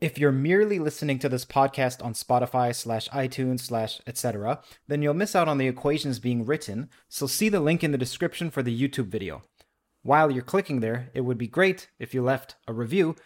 If you're merely listening to this podcast on Spotify slash iTunes slash etc., then you'll miss out on the equations being written, so see the link in the description for the YouTube video. While you're clicking there, it would be great if you left a review,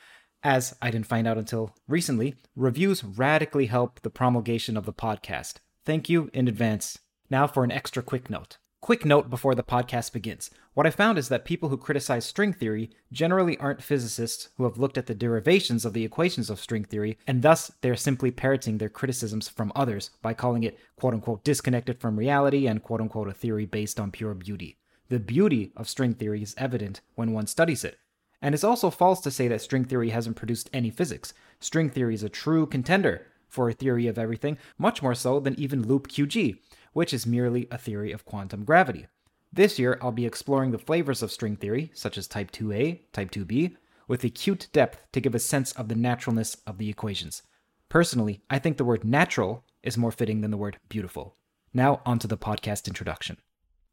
as I didn't find out until recently, reviews radically help the promulgation of the podcast. Thank you in advance. Now for an extra quick note. Quick note before the podcast begins. What I found is that people who criticize string theory generally aren't physicists who have looked at the derivations of the equations of string theory, and thus they're simply parroting their criticisms from others by calling it quote unquote disconnected from reality and quote unquote a theory based on pure beauty. The beauty of string theory is evident when one studies it. And it's also false to say that string theory hasn't produced any physics. String theory is a true contender for a theory of everything, much more so than even loop QG which is merely a theory of quantum gravity. This year, I'll be exploring the flavors of string theory, such as type 2a, type 2b, with acute depth to give a sense of the naturalness of the equations. Personally, I think the word natural is more fitting than the word beautiful. Now, onto the podcast introduction.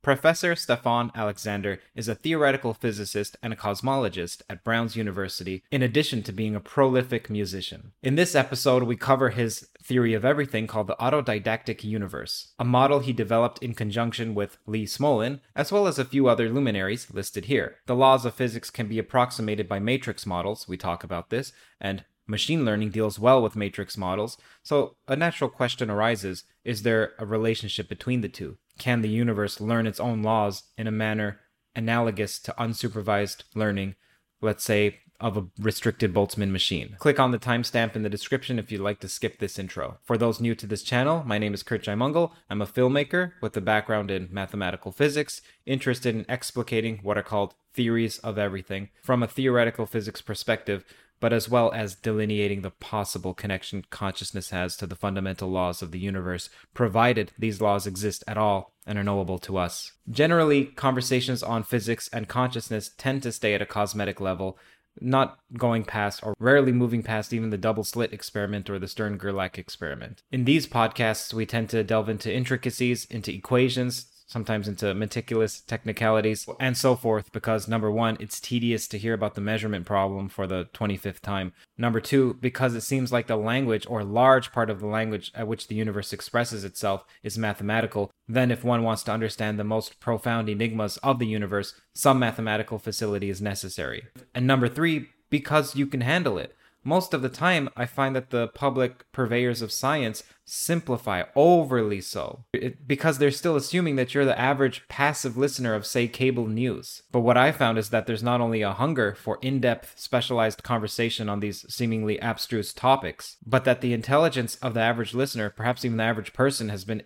Professor Stephon Alexander is a theoretical physicist and a cosmologist at Brown's University, in addition to being a prolific musician. In this episode, we cover his theory of everything called the autodidactic universe, a model he developed in conjunction with Lee Smolin, as well as a few other luminaries listed here. The laws of physics can be approximated by matrix models, we talk about this, and machine learning deals well with matrix models, so a natural question arises is there a relationship between the two? can the universe learn its own laws in a manner analogous to unsupervised learning, let's say, of a restricted Boltzmann machine. Click on the timestamp in the description if you'd like to skip this intro. For those new to this channel, my name is Curt Jaimungal. I'm a filmmaker with a background in mathematical physics, interested in explicating what are called theories of everything from a theoretical physics perspective but as well as delineating the possible connection consciousness has to the fundamental laws of the universe, provided these laws exist at all and are knowable to us. Generally, conversations on physics and consciousness tend to stay at a cosmetic level, not going past or rarely moving past even the double slit experiment or the Stern Gerlach experiment. In these podcasts, we tend to delve into intricacies, into equations, sometimes into meticulous technicalities and so forth because number one it's tedious to hear about the measurement problem for the 25th time. Number two because it seems like the language or large part of the language at which the universe expresses itself is mathematical then if one wants to understand the most profound enigmas of the universe some mathematical facility is necessary. And number three because you can handle it most of the time, I find that the public purveyors of science simplify overly so it, because they're still assuming that you're the average passive listener of, say, cable news. But what I found is that there's not only a hunger for in depth, specialized conversation on these seemingly abstruse topics, but that the intelligence of the average listener, perhaps even the average person, has been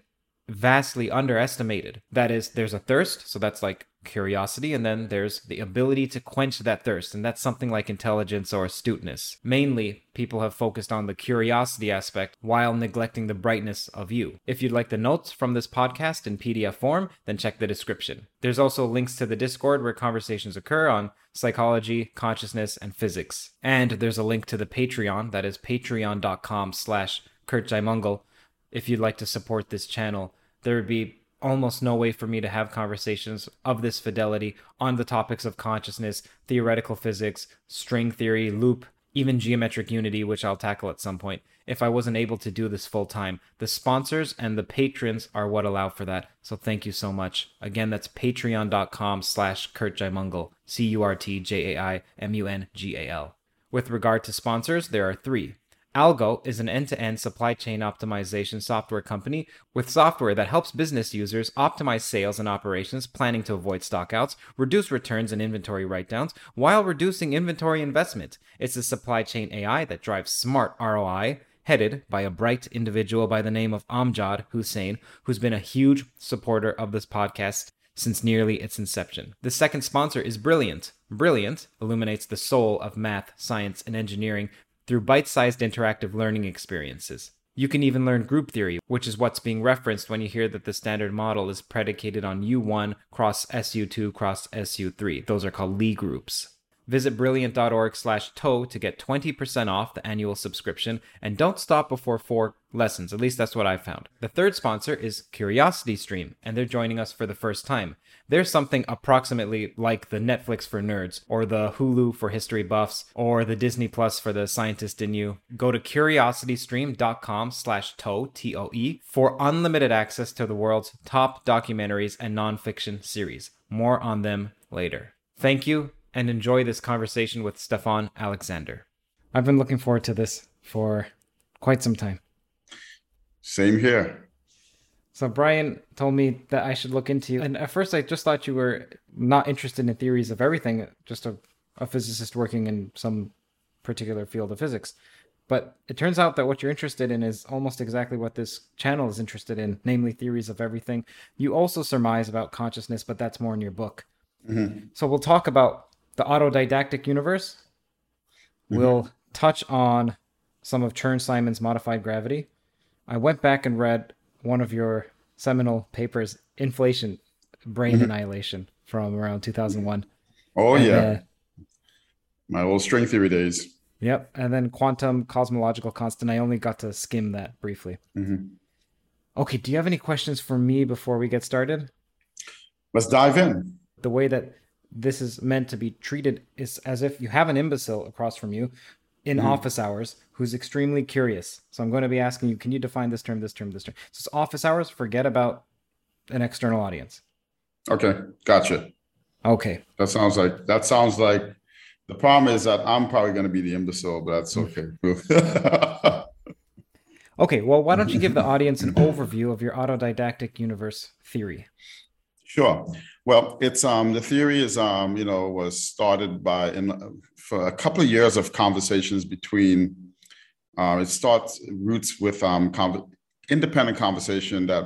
vastly underestimated. That is, there's a thirst, so that's like curiosity, and then there's the ability to quench that thirst, and that's something like intelligence or astuteness. Mainly, people have focused on the curiosity aspect while neglecting the brightness of you. If you'd like the notes from this podcast in PDF form, then check the description. There's also links to the Discord where conversations occur on psychology, consciousness, and physics. And there's a link to the Patreon, that is patreon.com slash Curt Jaimungal, if you'd like to support this channel. There would be almost no way for me to have conversations of this fidelity on the topics of consciousness, theoretical physics, string theory, loop, even geometric unity, which I'll tackle at some point, if I wasn't able to do this full time. The sponsors and the patrons are what allow for that. So thank you so much. Again, that's patreon.com slash Curt Jaimungal, C-U-R-T-J-A-I-M-U-N-G-A-L. With regard to sponsors, there are three. Algo is an end to end supply chain optimization software company with software that helps business users optimize sales and operations, planning to avoid stockouts, reduce returns and inventory write downs, while reducing inventory investment. It's a supply chain AI that drives smart ROI, headed by a bright individual by the name of Amjad Hussein, who's been a huge supporter of this podcast since nearly its inception. The second sponsor is Brilliant. Brilliant illuminates the soul of math, science, and engineering through bite sized interactive learning experiences. You can even learn group theory, which is what's being referenced when you hear that the standard model is predicated on U1 cross SU2 cross SU3. Those are called Lie groups. Visit brilliant.org slash toe to get 20% off the annual subscription and don't stop before four lessons. At least that's what I found. The third sponsor is Curiosity Stream, and they're joining us for the first time. There's something approximately like the Netflix for nerds, or the Hulu for history buffs, or the Disney Plus for the scientist in you. Go to curiositystream.com slash toe, T-O-E, for unlimited access to the world's top documentaries and nonfiction series. More on them later. Thank you, and enjoy this conversation with Stephon Alexander. I've been looking forward to this for quite some time. Same here. So Brian told me that I should look into you. And at first I just thought you were not interested in theories of everything, just a, a physicist working in some particular field of physics. But it turns out that what you're interested in is almost exactly what this channel is interested in, namely theories of everything. You also surmise about consciousness, but that's more in your book. Mm-hmm. So we'll talk about the autodidactic universe. Mm-hmm. We'll touch on some of Chern-Simons' modified gravity. I went back and read one of your seminal papers, Inflation, Brane mm-hmm. Annihilation, from around 2001. Oh, and, yeah. Uh, My old string theory days. Yep. And then Quantum Cosmological Constant. I only got to skim that briefly. Mm-hmm. Okay. Do you have any questions for me before we get started? Let's dive in. The way that this is meant to be treated is as if you have an imbecile across from you in mm-hmm. office hours who's extremely curious. So I'm going to be asking you, can you define this term, this term, this term? So it's office hours. Forget about an external audience. Okay, gotcha. Okay. That sounds like that sounds like the problem is that I'm probably going to be the imbecile, but that's mm. okay. okay, well, why don't you give the audience an overview of your autodidactic universe theory? Sure. Well, it's um the theory is um you know was started by in for a couple of years of conversations between uh, it starts roots with um con- independent conversation that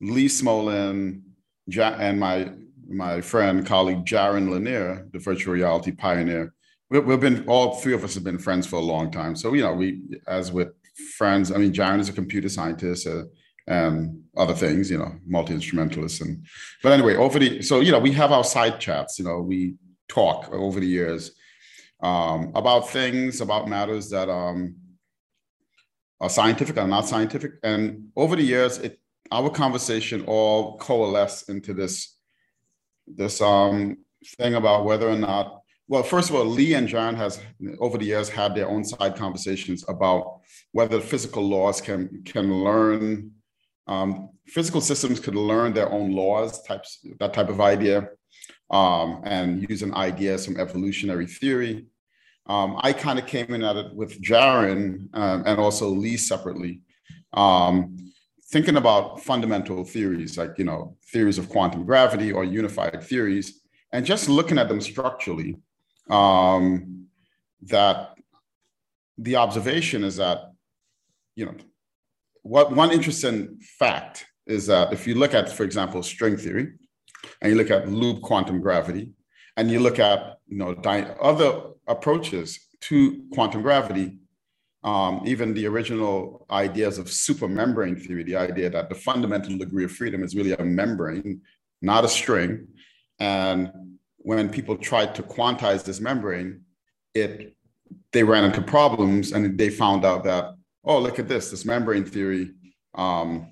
Lee Smolin ja- and my my friend colleague Jaron Lanier, the virtual reality pioneer, we, we've been all three of us have been friends for a long time. So you know we as with friends, I mean Jaron is a computer scientist. Uh, and other things, you know, multi instrumentalists. And but anyway, over the so you know we have our side chats. You know, we talk over the years um, about things, about matters that um, are scientific or not scientific. And over the years, it our conversation all coalesce into this this um, thing about whether or not. Well, first of all, Lee and Jaron has over the years had their own side conversations about whether physical laws can can learn um, physical systems could learn their own laws, types that type of idea, um, and using ideas from evolutionary theory. Um, I kind of came in at it with Jaron um, and also Lee separately, um, thinking about fundamental theories like you know theories of quantum gravity or unified theories, and just looking at them structurally. Um, that the observation is that you know what one interesting fact is that if you look at, for example, string theory, and you look at loop quantum gravity, and you look at you know other approaches to quantum gravity, um, even the original ideas of supermembrane theory, the idea that the fundamental degree of freedom is really a membrane, not a string, and when people tried to quantize this membrane, it they ran into problems and they found out that oh, look at this, this membrane theory um,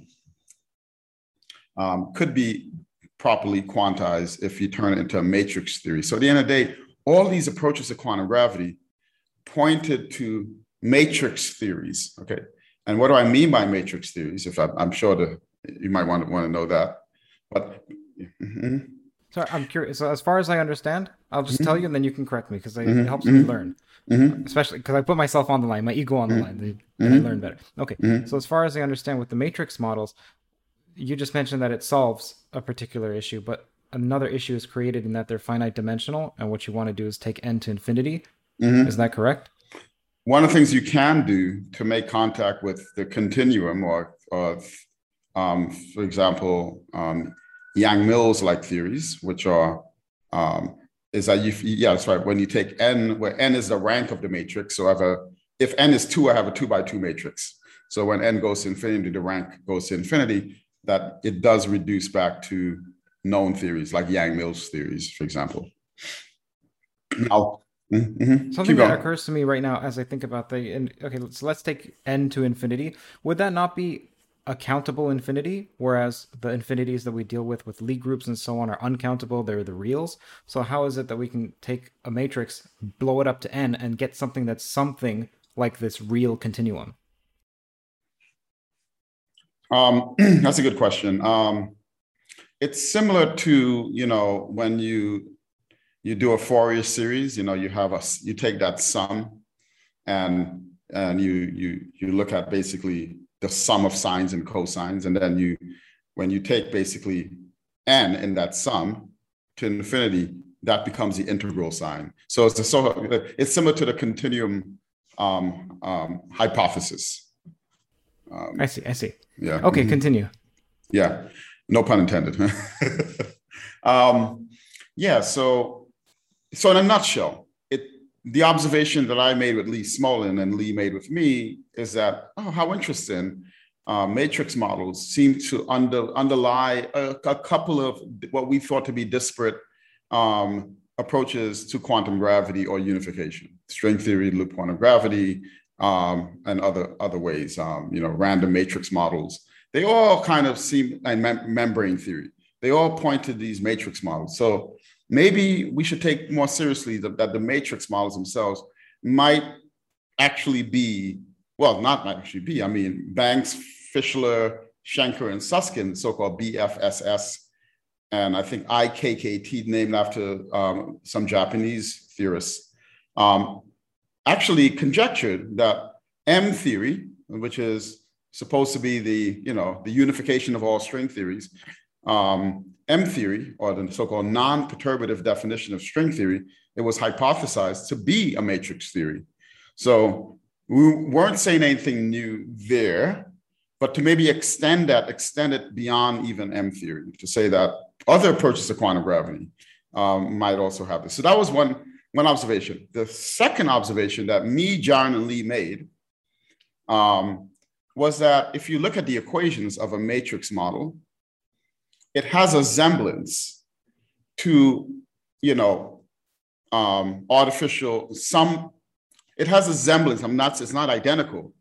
um, could be properly quantized if you turn it into a matrix theory. So at the end of the day, all these approaches to quantum gravity pointed to matrix theories. Okay. And what do I mean by matrix theories? If I, am sure that you might want to want to know that. But mm-hmm. so I'm curious. So as far as I understand, I'll just mm-hmm. tell you, and then you can correct me because it mm-hmm. helps me mm-hmm. learn. Mm-hmm. Especially because I put myself on the line, my ego on the mm-hmm. line, and I learn better. Okay. So as far as I understand, with the matrix models, you just mentioned that it solves a particular issue, but another issue is created in that they're finite dimensional, and what you want to do is take n to infinity. Is that correct? One of the things you can do to make contact with the continuum or, or um, for example, um, Yang-Mills like theories, which are um, is that you yeah that's right when you take n where n is the rank of the matrix. So I have a if n is two, I have a two by two matrix. So when n goes to infinity, the rank goes to infinity. That it does reduce back to known theories like Yang-Mills theories, for example. Now, Mm-hmm. Something that occurs to me right now as I think about the and okay, let's let's take n to infinity. Would that not be a countable infinity, whereas the infinities that we deal with with Lie groups and so on are uncountable. They're the reals. So how is it that we can take a matrix, blow it up to n, and get something that's something like this real continuum? Um, that's a good question. Um, it's similar to you know when you you do a Fourier series. You know you have a you take that sum, and and you you you look at basically the sum of sines and cosines. And then you, when you take basically n in that sum to infinity, that becomes the integral sign. So it's a sort of, it's similar to the continuum um, um, hypothesis. Um, I see. I see. Yeah. Okay. Mm-hmm. Continue. Yeah. No pun intended. um, yeah. So, so in a nutshell, the observation that I made with Lee Smolin and Lee made with me is that, oh, how interesting. Uh, matrix models seem to under, underlie a, a, couple of what we thought to be disparate um, approaches to quantum gravity or unification, string theory, loop quantum gravity, um, and other other ways. Um, you know, random matrix models. They all kind of seem and mem- membrane theory. They all point to these matrix models. So maybe we should take more seriously the, that the matrix models themselves might actually be, well, not actually be, I mean, Banks, Fischler, Shenker, and Susskind, so-called BFSS, and I think IKKT, named after um, some Japanese theorists, um, actually conjectured that M theory, which is supposed to be the, you know, the unification of all string theories, um, M theory, or the so-called non-perturbative definition of string theory, it was hypothesized to be a matrix theory. So we weren't saying anything new there, but to maybe extend that, extend it beyond even M theory, to say that other approaches to quantum gravity um, might also have this. So that was one, one observation. The second observation that me, Jaron, and Lee made um, was that if you look at the equations of a matrix model, it has a semblance to, you know, um, artificial, some, it has a semblance, I'm not, it's not identical,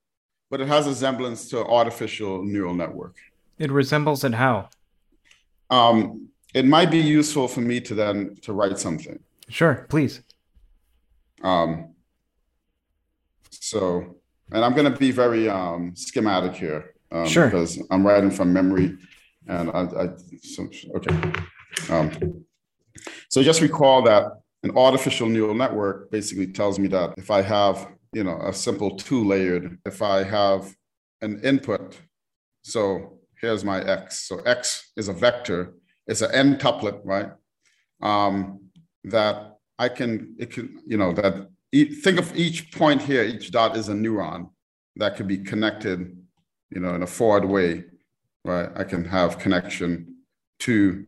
but it has a semblance to artificial neural network. It resembles it how? Um, it might be useful for me to then to write something. Sure, please. Um, so, and I'm going to be very um, schematic here. Um, sure. Because I'm writing from memory. And I, I so, okay. Um, so just recall that an artificial neural network basically tells me that if I have, you know, a simple two layered, if I have an input, so here's my X. So X is a vector, it's an n tuplet, right? Um, that I can, it can, you know, that think of each point here, each dot is a neuron that could be connected, you know, in a forward way right? I can have connection to,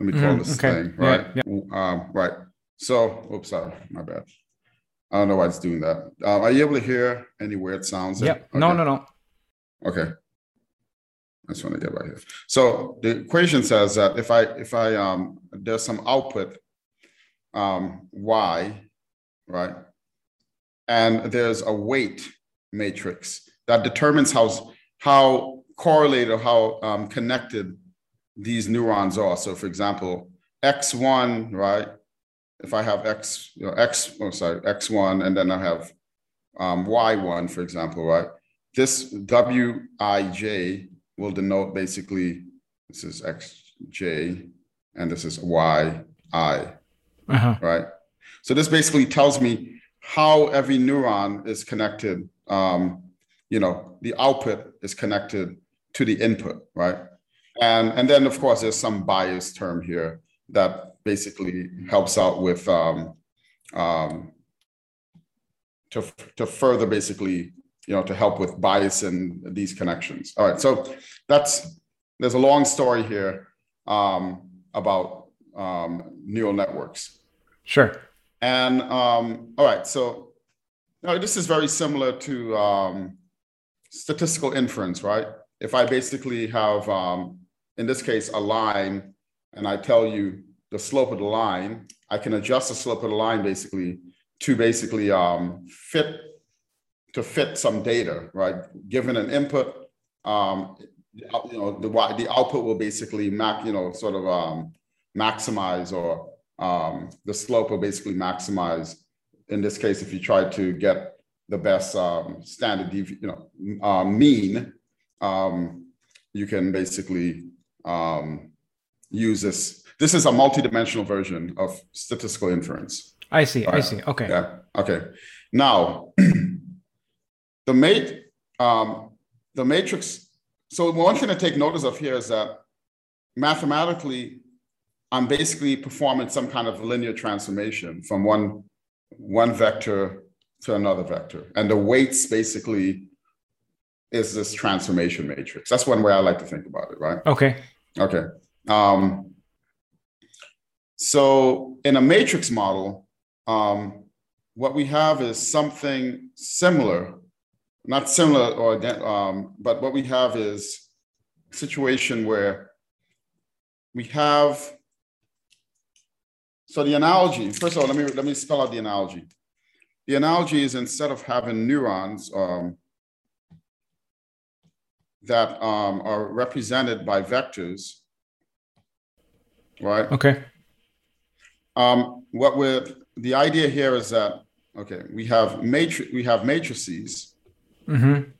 let me call mm, this okay. thing, right? Yeah, yeah. Um, right. So, oops, sorry, my bad. I don't know why it's doing that. Um, are you able to hear any weird sounds? Yeah. Okay. No, no, no. Okay. I just want to get right here. So the equation says that if I if I um there's some output um y, right, and there's a weight matrix that determines how how correlated or how um, connected these neurons are. So, for example, X1, right? If I have X, you know, X, oh, sorry, X1, and then I have um, Y1, for example, right? This Wij will denote basically this is Xj and this is Yi, uh-huh. right? So this basically tells me how every neuron is connected. Um, you know, the output is connected to the input, right? And and then of course there's some bias term here that basically helps out with um, um, to to further basically you know to help with bias in these connections. All right, so that's there's a long story here um, about um, neural networks. Sure. And um, all right, so you know, this is very similar to um, statistical inference, right? If I basically have, um, in this case, a line, and I tell you the slope of the line, I can adjust the slope of the line basically to basically um, fit to fit some data, right? Given an input, um, you know, the the output will basically mac, you know, sort of um, maximize or um, the slope will basically maximize. In this case, if you try to get the best um, standard, you know, uh, mean, um, you can basically um, use this. This is a multidimensional version of statistical inference. I see. Right? I see. Okay. Yeah. Okay. Now, the mate, um, the matrix. So one thing to take notice of here is that mathematically, I'm basically performing some kind of linear transformation from one one vector to another vector, and the weights basically is this transformation matrix. That's one way I like to think about it, right? Okay. Okay. Um, so in a matrix model, um, what we have is something similar, not similar or um, but what we have is a situation where we have. So the analogy, first of all, let me let me spell out the analogy. The analogy is instead of having neurons um, that um, are represented by vectors, right? Okay. Um, what we're the idea here is that okay, we have matrix we have matrices, mm-hmm.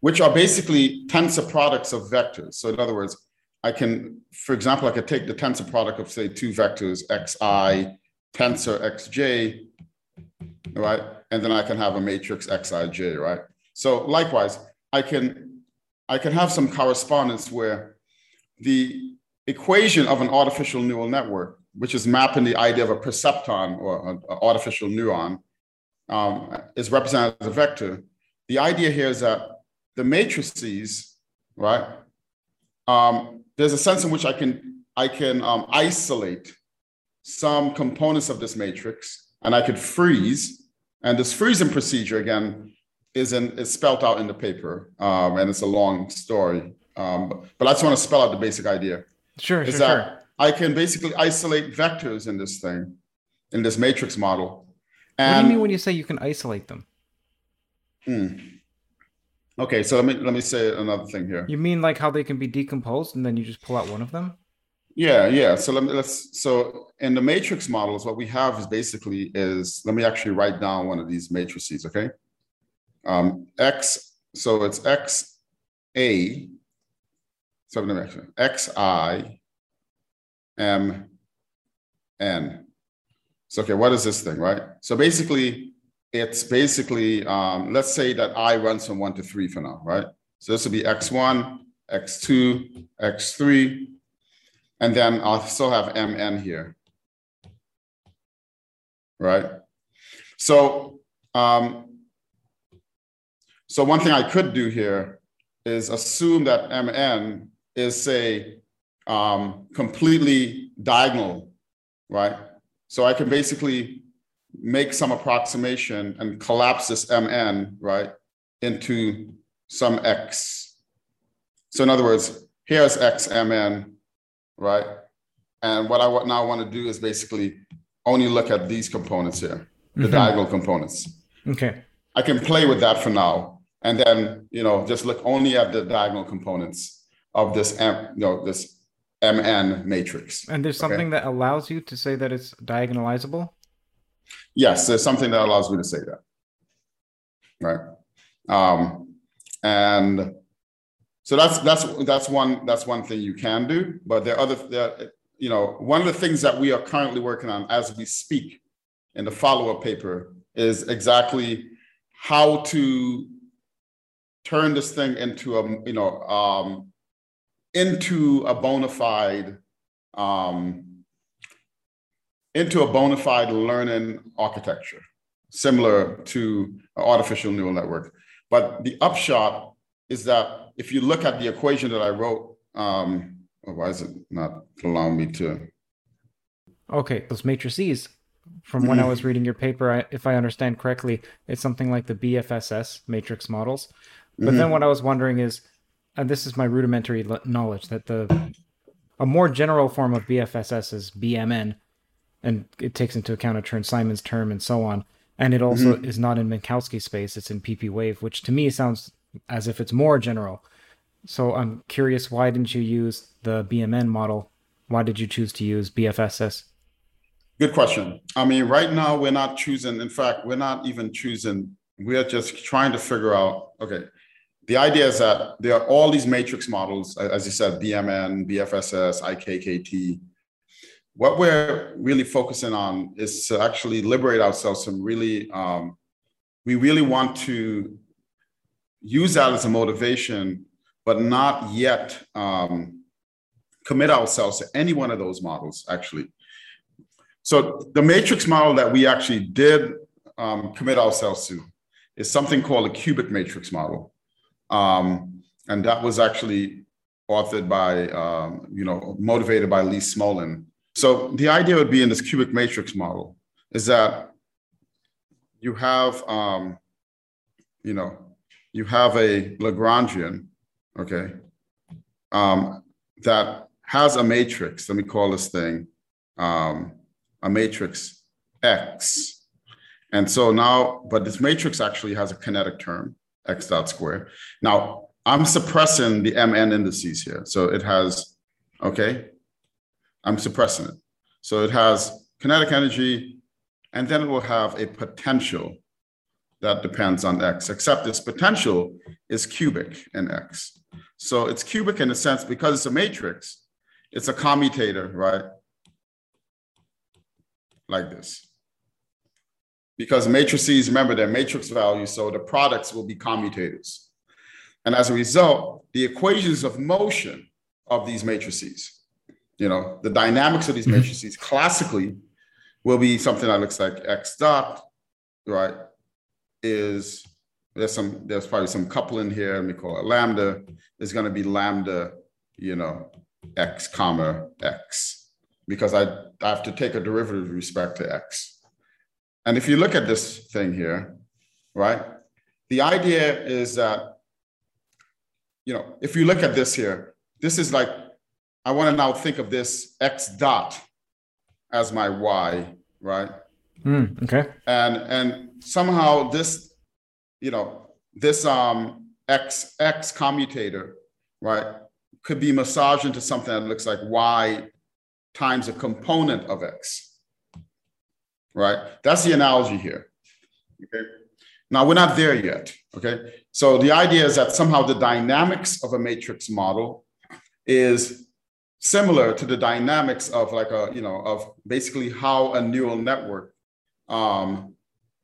which are basically tensor products of vectors. So in other words, I can, for example, I could take the tensor product of say two vectors xi tensor xj, right, and then I can have a matrix xij, right. So likewise, I can I can have some correspondence where the equation of an artificial neural network which is mapping the idea of a perceptron or an artificial neuron, um, is represented as a vector. The idea here is that the matrices, right? Um, there's a sense in which I can I can um, isolate some components of this matrix, and I could freeze. And this freezing procedure again is in is spelled out in the paper, um, and it's a long story. Um, but I just want to spell out the basic idea. Sure, is sure, that, sure I can basically isolate vectors in this thing, in this matrix model. And, what do you mean when you say you can isolate them? Hmm. Okay, so let me let me say another thing here. You mean like how they can be decomposed and then you just pull out one of them? Yeah, yeah. So let me let's so in the matrix models, what we have is basically is let me actually write down one of these matrices, okay? Um, X, so it's X A, so let me actually X I M, N. So, okay, what is this thing, right? So basically, it's basically, um, let's say that I runs from one to three for now, right? So this will be X1, X2, X3, and then I'll still have MN here, right? So, um, so one thing I could do here is assume that MN is say um, completely diagonal, right? So I can basically make some approximation and collapse this mn, right, into some x. So in other words, here's xmn, right? And what I now want to do is basically only look at these components here, the mm-hmm. diagonal components. Okay. I can play with that for now, and then you know just look only at the diagonal components of this, M, you know, this MN matrix. And there's something okay? that allows you to say that it's diagonalizable? Yes, there's something that allows me to say that. Right. Um, and so that's that's that's one that's one thing you can do. But there are other there, you know one of the things that we are currently working on as we speak in the follow-up paper is exactly how to turn this thing into a you know um, into a bona fide um, into a bona fide learning architecture similar to an artificial neural network but the upshot is that if you look at the equation that i wrote um, oh, why is it not allowing me to okay those matrices from when I was reading your paper, I, if I understand correctly, it's something like the BFSS matrix models. But mm-hmm. then what I was wondering is, and this is my rudimentary knowledge, that the a more general form of BFSS is BMN, and it takes into account a Chern-Simons term and so on. And it also mm-hmm. is not in Minkowski space; it's in PP wave, which to me sounds as if it's more general. So I'm curious, why didn't you use the BMN model? Why did you choose to use BFSS? Good question. I mean, right now we're not choosing. In fact, we're not even choosing. We're just trying to figure out. Okay, the idea is that there are all these matrix models, as you said, BMN, BFSS, IKKT. What we're really focusing on is to actually liberate ourselves from really. Um, we really want to use that as a motivation, but not yet um, commit ourselves to any one of those models. Actually, so the matrix model that we actually did um, commit ourselves to is something called a cubic matrix model. Um, and that was actually authored by, um, you know, motivated by Lee Smolin. So the idea would be in this cubic matrix model is that you have, um, you know, you have a Lagrangian, okay, um, that has a matrix. Let me call this thing um, a matrix X. And so now, but this matrix actually has a kinetic term, X dot square. Now, I'm suppressing the MN indices here. So it has, okay, I'm suppressing it. So it has kinetic energy, and then it will have a potential that depends on X, except this potential is cubic in X. So it's cubic in a sense because it's a matrix, it's a commutator, right? like this. Because matrices, remember, they're matrix values, so the products will be commutators. And as a result, the equations of motion of these matrices, you know, the dynamics of these mm-hmm. matrices classically will be something that looks like x dot, right? Is there's some there's probably some coupling here, let me call it lambda, is going to be lambda, you know, x comma x because I, I have to take a derivative with respect to x. And if you look at this thing here, right, the idea is that, you know, if you look at this here, this is like, I want to now think of this x dot as my y, right? Mm, okay. And and somehow this, you know, this um x x commutator, right, could be massaged into something that looks like y times a component of x, right? That's the analogy here, okay? Now, we're not there yet, okay? So the idea is that somehow the dynamics of a matrix model is similar to the dynamics of like a, you know, of basically how a neural network um,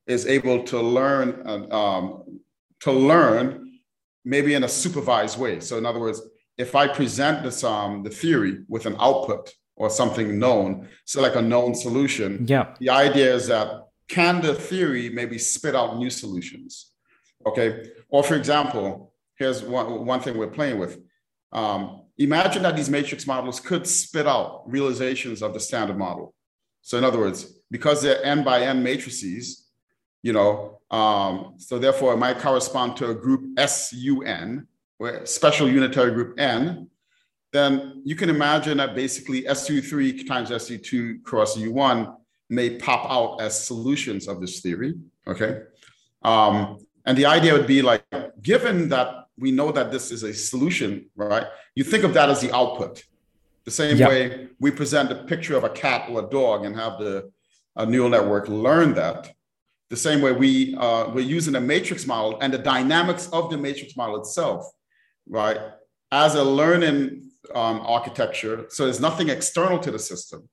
is able to learn, um, to learn maybe in a supervised way. So in other words, if I present this, um, the theory with an output, or something known. So like a known solution. Yeah. The idea is that can the theory maybe spit out new solutions? Okay. Or for example, here's one, one thing we're playing with. Um, imagine that these matrix models could spit out realizations of the standard model. So in other words, because they're n by n matrices, you know, um, so therefore it might correspond to a group SUN, where special unitary group n, then you can imagine that basically SU3 times SU2 cross U1 may pop out as solutions of this theory, okay? Um, and the idea would be like, given that we know that this is a solution, right? You think of that as the output, The same yep. way we present a picture of a cat or a dog and have the a neural network learn that. The same way we uh, we're using a matrix model and the dynamics of the matrix model itself, right, as a learning um, architecture. So there's nothing external to the system.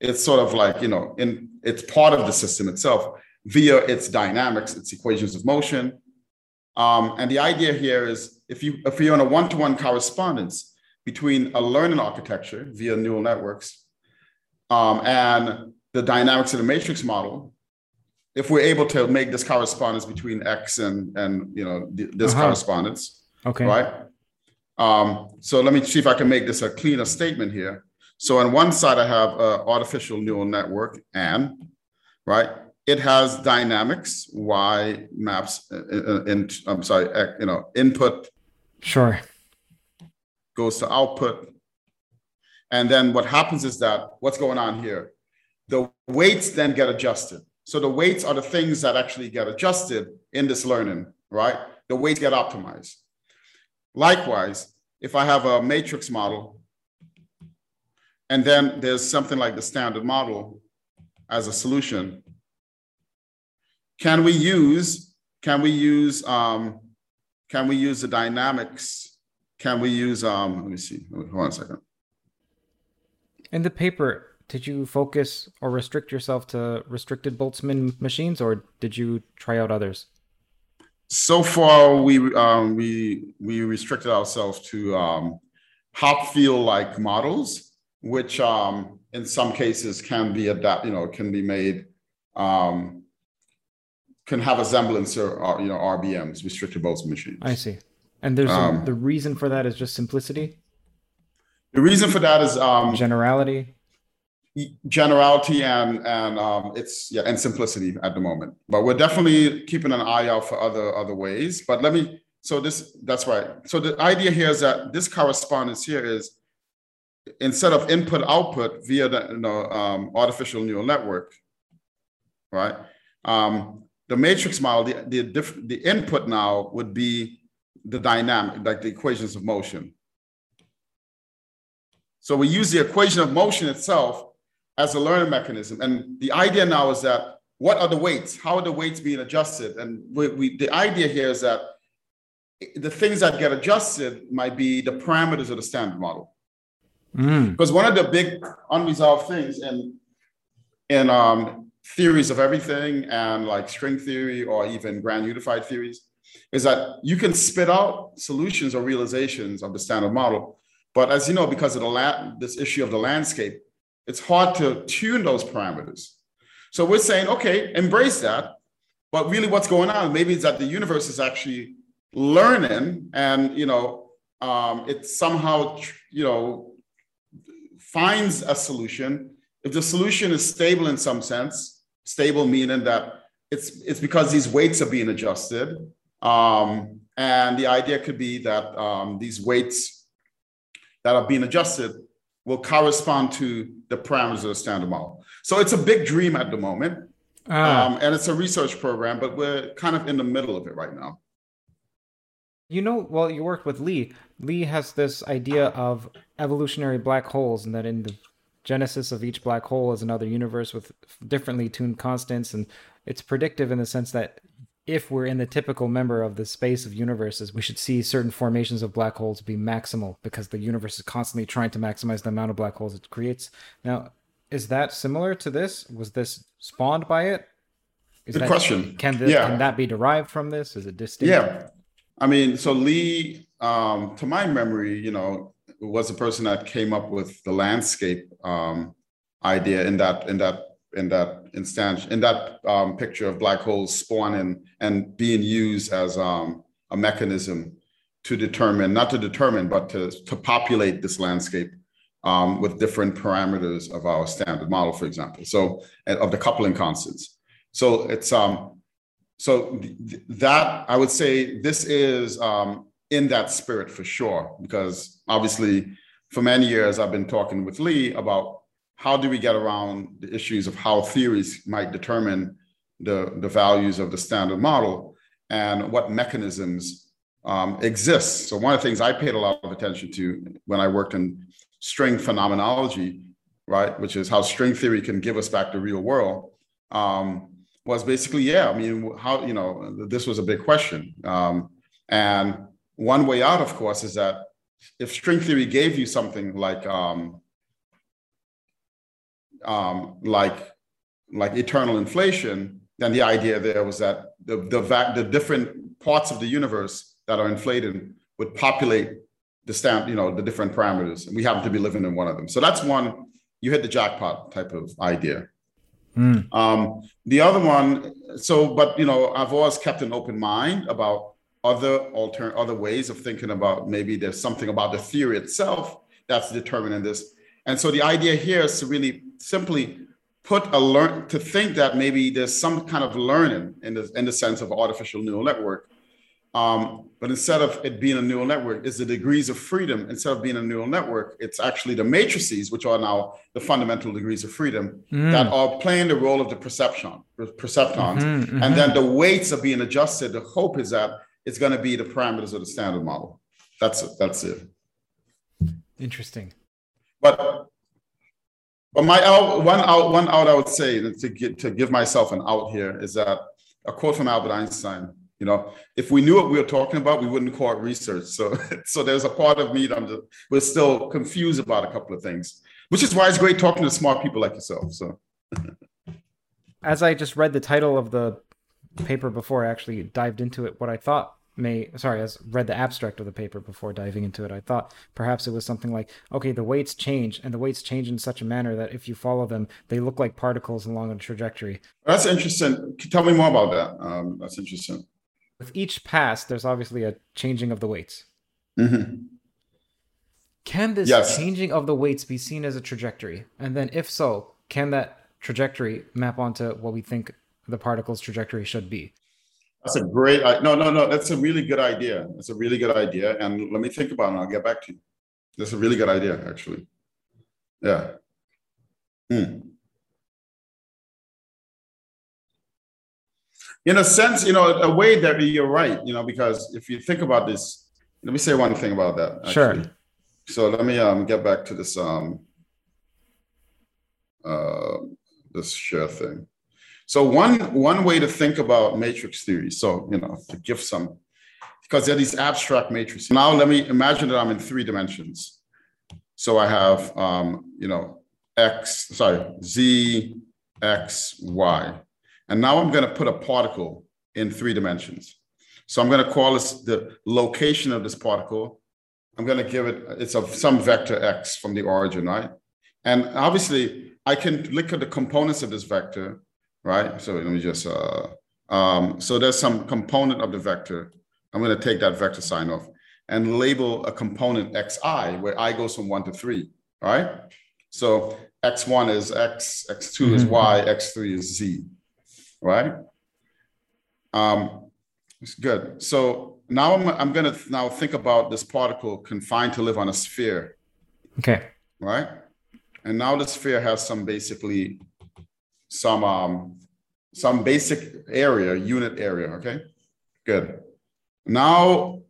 It's sort of like you know, in it's part of the system itself via its dynamics, its equations of motion. Um, and the idea here is if you if you're in a one-to-one correspondence between a learning architecture via neural networks um, and the dynamics of the matrix model, if we're able to make this correspondence between X and and you know this uh-huh. correspondence, okay, right? Um, so let me see if I can make this a cleaner statement here. So on one side, I have an artificial neural network, and right, it has dynamics, Y maps, uh, uh, in, I'm sorry, you know, input. Sure. Goes to output. And then what happens is that what's going on here? The weights then get adjusted. So the weights are the things that actually get adjusted in this learning, right? The weights get optimized. Likewise, if I have a matrix model, and then there's something like the standard model as a solution, can we use, can we use, um, can we use the dynamics? Can we use, um, let me see, hold on a second. In the paper, did you focus or restrict yourself to restricted Boltzmann machines, or did you try out others? So far, we um, we we restricted ourselves to um, Hopfield-like models, which um, in some cases can be adapt, you know, can be made um, can have a semblance or, you know RBMs, restricted Boltzmann machines. I see. And there's um, a, the reason for that is just simplicity. The reason for that is um, generality. Generality and and um, it's yeah and simplicity at the moment. But we're definitely keeping an eye out for other other ways. But let me so this that's right. So the idea here is that this correspondence here is instead of input output via the you know, um, artificial neural network, right? Um, the matrix model, the, the, the input now would be the dynamic, like the equations of motion. So we use the equation of motion itself as a learning mechanism. And the idea now is that what are the weights? How are the weights being adjusted? And we, we, the idea here is that the things that get adjusted might be the parameters of the standard model. Mm. Because one of the big unresolved things in, in um, theories of everything and like string theory or even grand unified theories is that you can spit out solutions or realizations of the standard model. But as you know, because of the la- this issue of the landscape, it's hard to tune those parameters. So we're saying, okay, embrace that. But really, what's going on? Maybe it's that the universe is actually learning, and you know, um, it somehow, you know, finds a solution if the solution is stable in some sense, stable meaning that it's it's because these weights are being adjusted, um, and the idea could be that um, these weights that are being adjusted will correspond to the parameters of the standard model. So it's a big dream at the moment, ah. um, and it's a research program, but we're kind of in the middle of it right now. You know, well, you worked with Lee. Lee has this idea of evolutionary black holes, and that in the genesis of each black hole is another universe with differently tuned constants and it's predictive in the sense that if we're in the typical member of the space of universes we should see certain formations of black holes be maximal because the universe is constantly trying to maximize the amount of black holes it creates. Now is that similar to this? Was this spawned by it? Is Good that, question. can, this, yeah. can that be derived from this? Is it distinct? Yeah. I mean so lee um, to my memory you know was the person that came up with the landscape um, idea in that in that in that instance in that um, picture of black holes spawning and being used as um, a mechanism to determine not to determine but to to populate this landscape um, with different parameters of our standard model, for example. So of the coupling constants. So it's um so th- that I would say this is um, in that spirit for sure, because obviously for many years I've been talking with Lee about how do we get around the issues of how theories might determine the, the values of the standard model and what mechanisms um, exist. So one of the things I paid a lot of attention to when I worked in string phenomenology, right, which is how string theory can give us back the real world, um, was basically, yeah, I mean, how, you know, this was a big question. Um, and one way out, of course, is that if string theory gave you something like, um, um, like, like eternal inflation, then the idea there was that the, the, the different parts of the universe that are inflated would populate the stamp, you know, the different parameters. And we happen to be living in one of them. So that's one, you hit the jackpot type of idea. Mm. Um, the other one, so, but you know, I've always kept an open mind about other alter other ways of thinking about maybe there's something about the theory itself that's determining this. And so the idea here is to really simply put a learn to think that maybe there's some kind of learning in the in the sense of artificial neural network um, but instead of it being a neural network, is the degrees of freedom. Instead of being a neural network, it's actually the matrices, which are now the fundamental degrees of freedom, mm. that are playing the role of the perception, perceptrons. Mm-hmm, mm-hmm. And then the weights are being adjusted. The hope is that it's going to be the parameters of the standard model. That's it. That's it. Interesting. But but my out one out one out I would say to get to give myself an out here is that a quote from Albert Einstein you know, if we knew what we were talking about, we wouldn't call it research. So, so there's a part of me that I'm just, we're still confused about a couple of things, which is why it's great talking to smart people like yourself. So, as I just read the title of the paper before I actually dived into it, what I thought may sorry, I read the abstract of the paper before diving into it. I thought perhaps it was something like, okay, the weights change, and the weights change in such a manner that if you follow them, they look like particles along a trajectory. That's interesting. Tell me more about that. Um, that's interesting with each pass, there's obviously a changing of the weights. Mm-hmm. Can this yes. changing of the weights be seen as a trajectory? And then, if so, can that trajectory map onto what we think the particle's trajectory should be? That's a great no, no, no. That's a really good idea. That's a really good idea. And let me think about it. I'll get back to you. That's a really good idea, actually. Yeah. Hmm. in a sense, you know, a way that you're right, you know, because if you think about this, let me say one thing about that. Actually. Sure. So let me um, get back to this um, uh, this share thing. So one one way to think about matrix theory. So you know, to give some, because there are these abstract matrices. Now let me imagine that I'm in three dimensions. So I have um, you know x, sorry, z, x, y. And now I'm going to put a particle in three dimensions. So I'm going to call this the location of this particle. I'm going to give it, it's of some vector x from the origin, right? And obviously, I can look at the components of this vector, right? So let me just, uh, um, so there's some component of the vector. I'm going to take that vector sign off and label a component xi, where i goes from one to three, right? So x1 is x, x2 mm-hmm. is y, x3 is z right? Um, it's good. So now I'm, I'm going to now think about this particle confined to live on a sphere. Okay. Right. And now the sphere has some basically some um some basic area, unit area. Okay. Good. Now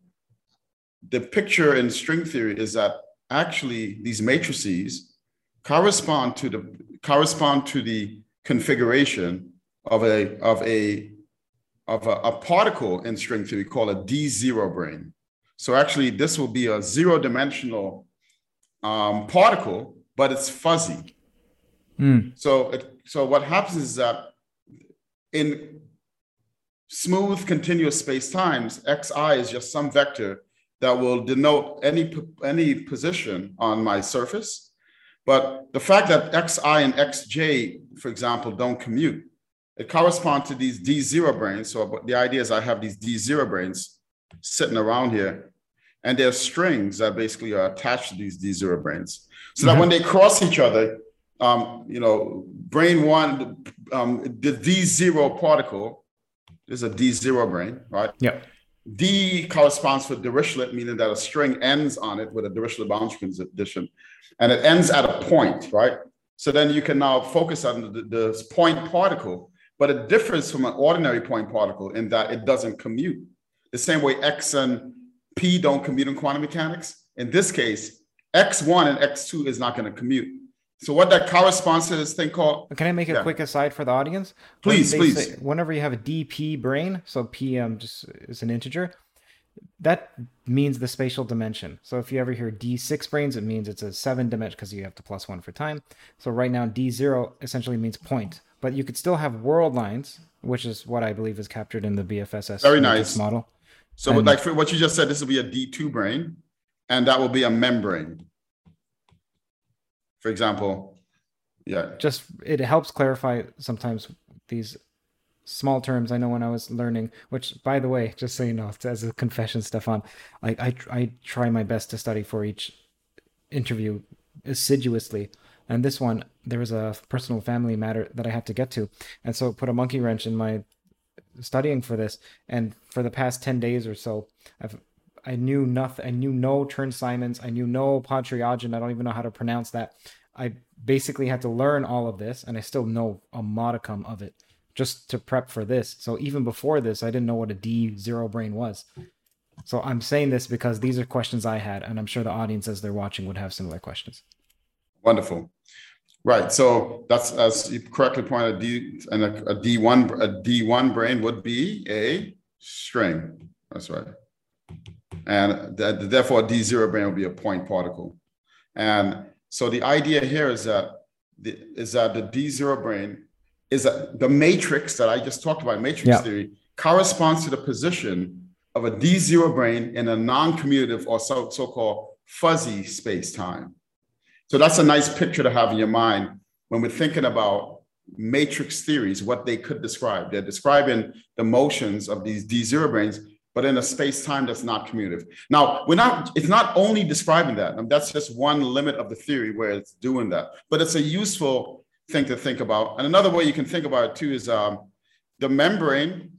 the picture in string theory is that actually these matrices correspond to the correspond to the configuration of a of a of a, a particle in string theory called a D zero brane. So actually, this will be a zero dimensional um, particle, but it's fuzzy. Mm. So it, so what happens is that in smooth continuous space times, xi is just some vector that will denote any any position on my surface. But the fact that xi and xj, for example, don't commute it corresponds to these D0 branes. So the idea is I have these D0 branes sitting around here, and there's strings that basically are attached to these D0 branes. So mm-hmm. that when they cross each other, um, you know, brane one, um, the D0 particle is a D0 brane, right? Yeah. D corresponds to Dirichlet, meaning that a string ends on it with a Dirichlet boundary condition, and it ends at a point, right? So then you can now focus on the, the point particle but it differs from an ordinary point particle in that it doesn't commute. The same way X and P don't commute in quantum mechanics. In this case, X1 and X2 is not going to commute. So what that corresponds to this thing called. Can I make a yeah. quick aside for the audience? Please, please. Say, whenever you have a DP brane, so PM um, just is an integer, that means the spatial dimension. So if you ever hear D6 branes, it means it's a seven dimension because you have to plus one for time. So right now D0 essentially means point, but you could still have world lines, which is what I believe is captured in the BFSS Very nice. model. So and, like for what you just said, this will be a D2 brane, and that will be a membrane for example yeah. Just it helps clarify sometimes these small terms i know when i was learning which by the way just so you know as a confession Stephon i i try my best to study for each interview assiduously. And this one there was a personal family matter that i had to get to. And so it put a monkey wrench in my studying for this. And for the past 10 days or so i've I knew nothing. I knew no Chern-Simons. I knew no Pontryagin. I don't even know how to pronounce that. I basically had to learn all of this, and I still know a modicum of it just to prep for this. So even before this, I didn't know what a D zero brane was. So I'm saying this because these are questions I had, and I'm sure the audience as they're watching would have similar questions. Wonderful. Right. So that's as you correctly pointed, D and a, a D1 a D1 brane would be a string. That's right and that, therefore D0 brane will be a point particle. And so the idea here is that the, is that the D0 brane is that the matrix that I just talked about, matrix yeah. theory, corresponds to the position of a D0 brane in a non-commutative or so, so-called fuzzy space-time. So that's a nice picture to have in your mind when we're thinking about matrix theories, what they could describe. They're describing the motions of these D0 branes but in a space-time that's not commutative. Now, we're not, it's not only describing that. I mean, that's just one limit of the theory where it's doing that, but it's a useful thing to think about. And another way you can think about it too is um, the membrane,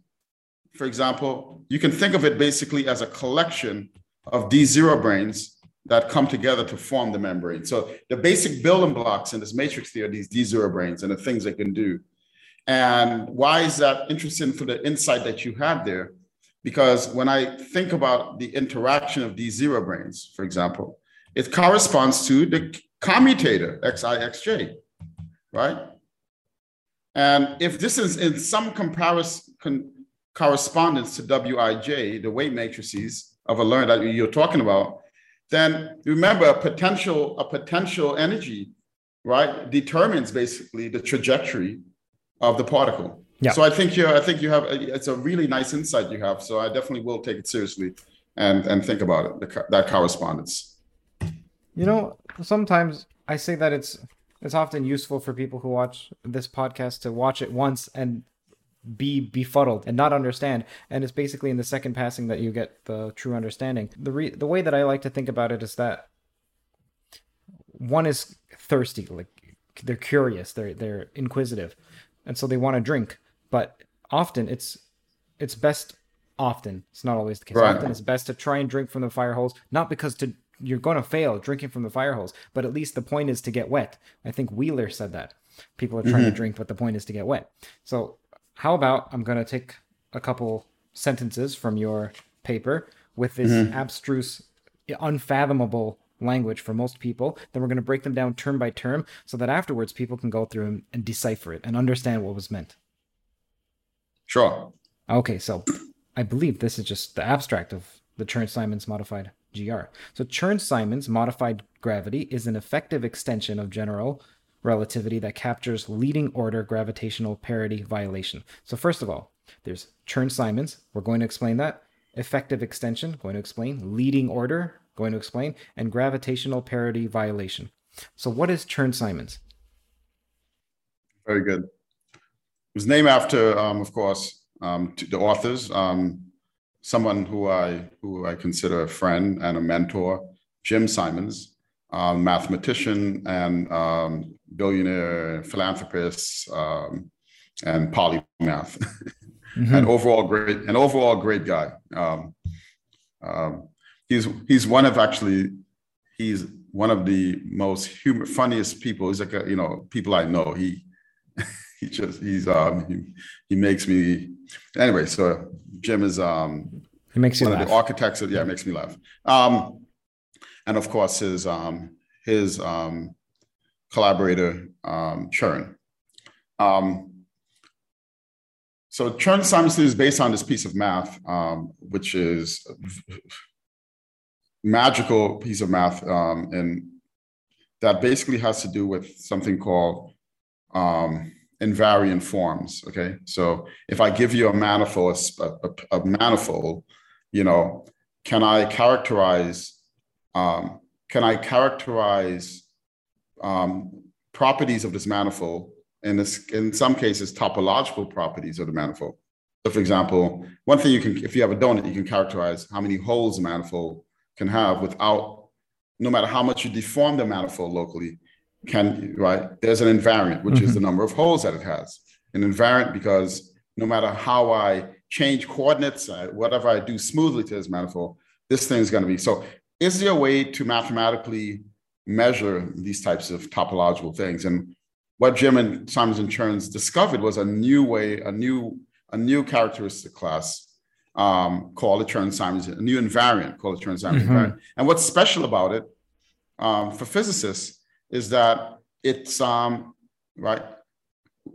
for example, you can think of it basically as a collection of D0 branes that come together to form the membrane. So the basic building blocks in this matrix theory are these D0 branes and the things they can do. And why is that interesting for the insight that you had there? Because when I think about the interaction of these zero branes, for example, it corresponds to the commutator XIXJ, right? And if this is in some comparison correspondence to Wij, the weight matrices of a learner that you're talking about, then remember a potential a potential energy, right, determines basically the trajectory of the particle. Yeah. So I think you I think you have it's a really nice insight you have. So I definitely will take it seriously and and think about it the, that correspondence. You know, sometimes I say that it's it's often useful for people who watch this podcast to watch it once and be befuddled and not understand and it's basically in the second passing that you get the true understanding the re- the way that i like to think about it is that one is thirsty like they're curious they're they're inquisitive and so they want to drink but often it's it's best often. It's not always the case. Right. often it's best to try and drink from the fire hose not because to you're going to fail drinking from the fire hose but at least the point is to get wet. I think wheeler said that. People are trying mm-hmm. to drink but the point is to get wet. So how about i'm going to take a couple sentences from your paper with this mm-hmm. abstruse unfathomable language for most people. Then we're going to break them down term by term so that afterwards people can go through and decipher it and understand what was meant Sure. Okay, so I believe this is just the abstract of the Chern-Simons modified GR. So Chern-Simons modified gravity is an effective extension of general relativity that captures leading order gravitational parity violation. So first of all, there's Chern-Simons. We're going to explain that. Effective extension, going to explain. Leading order, going to explain. And gravitational parity violation. So what is Chern-Simons? Very good. It was named after, um, of course, um, the authors. Um, someone who I who I consider a friend and a mentor, Jim Simons, um, mathematician and um, billionaire philanthropist um, and polymath, mm-hmm. and overall great and overall great guy. he's he's one of actually he's one of the most humor funniest people. He's like a, you know people I know. He he just he's um he, he makes me anyway. So Jim is um he makes you one laugh. of the architects. Of, yeah, makes me laugh. Um, and of course his um, his um, collaborator um, Chern. Um, so Chern Simons is based on this piece of math, um, which is magical piece of math, um, and that basically has to do with something called um, invariant forms. Okay, so if I give you a manifold, a, a, a manifold, you know, can I characterize? Um, can I characterize um, properties of this manifold? And this, in some cases, topological properties of the manifold. So, for example, one thing you can, if you have a donut, you can characterize how many holes a manifold can have without, no matter how much you deform the manifold locally, can right there's an invariant which mm-hmm. is the number of holes that it has an invariant because no matter how i change coordinates uh, whatever i do smoothly to this manifold this thing is going to be so is there a way to mathematically measure these types of topological things and what jim and simons and cherns discovered was a new way a new a new characteristic class um, called a Chern Simons, a new invariant called a Chern Simons mm-hmm. invariant. And what's special about it um, for physicists is that it's um, right.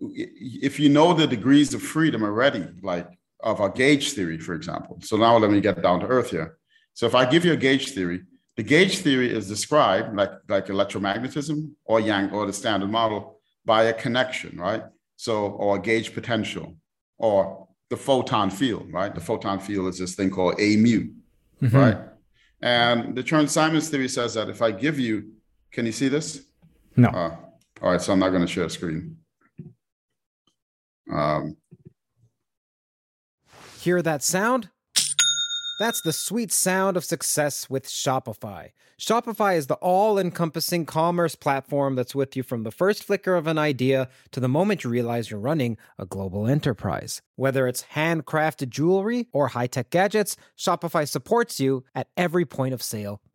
If you know the degrees of freedom already, like of a gauge theory, for example. So now let me get down to earth here. So if I give you a gauge theory, the gauge theory is described like like electromagnetism or Yang or the standard model by a connection, right? So or a gauge potential or the photon field, right? The photon field is this thing called a mu, mm-hmm. right? And the Chern Simons theory says that if I give you, can you see this? No. Uh, all right, so I'm not going to share a screen. Um, Hear that sound? That's the sweet sound of success with Shopify. Shopify is the all encompassing commerce platform that's with you from the first flicker of an idea to the moment you realize you're running a global enterprise. Whether it's handcrafted jewelry or high tech gadgets, Shopify supports you at every point of sale,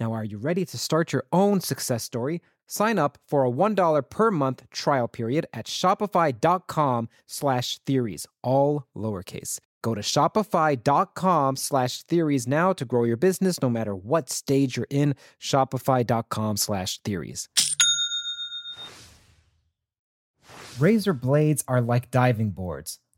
Now, are you ready to start your own success story? Sign up for a $1 per month trial period at shopify.com slash theories, all lowercase. Go to shopify.com slash theories now to grow your business no matter what stage you're in. Shopify.com slash theories. Razor blades are like diving boards.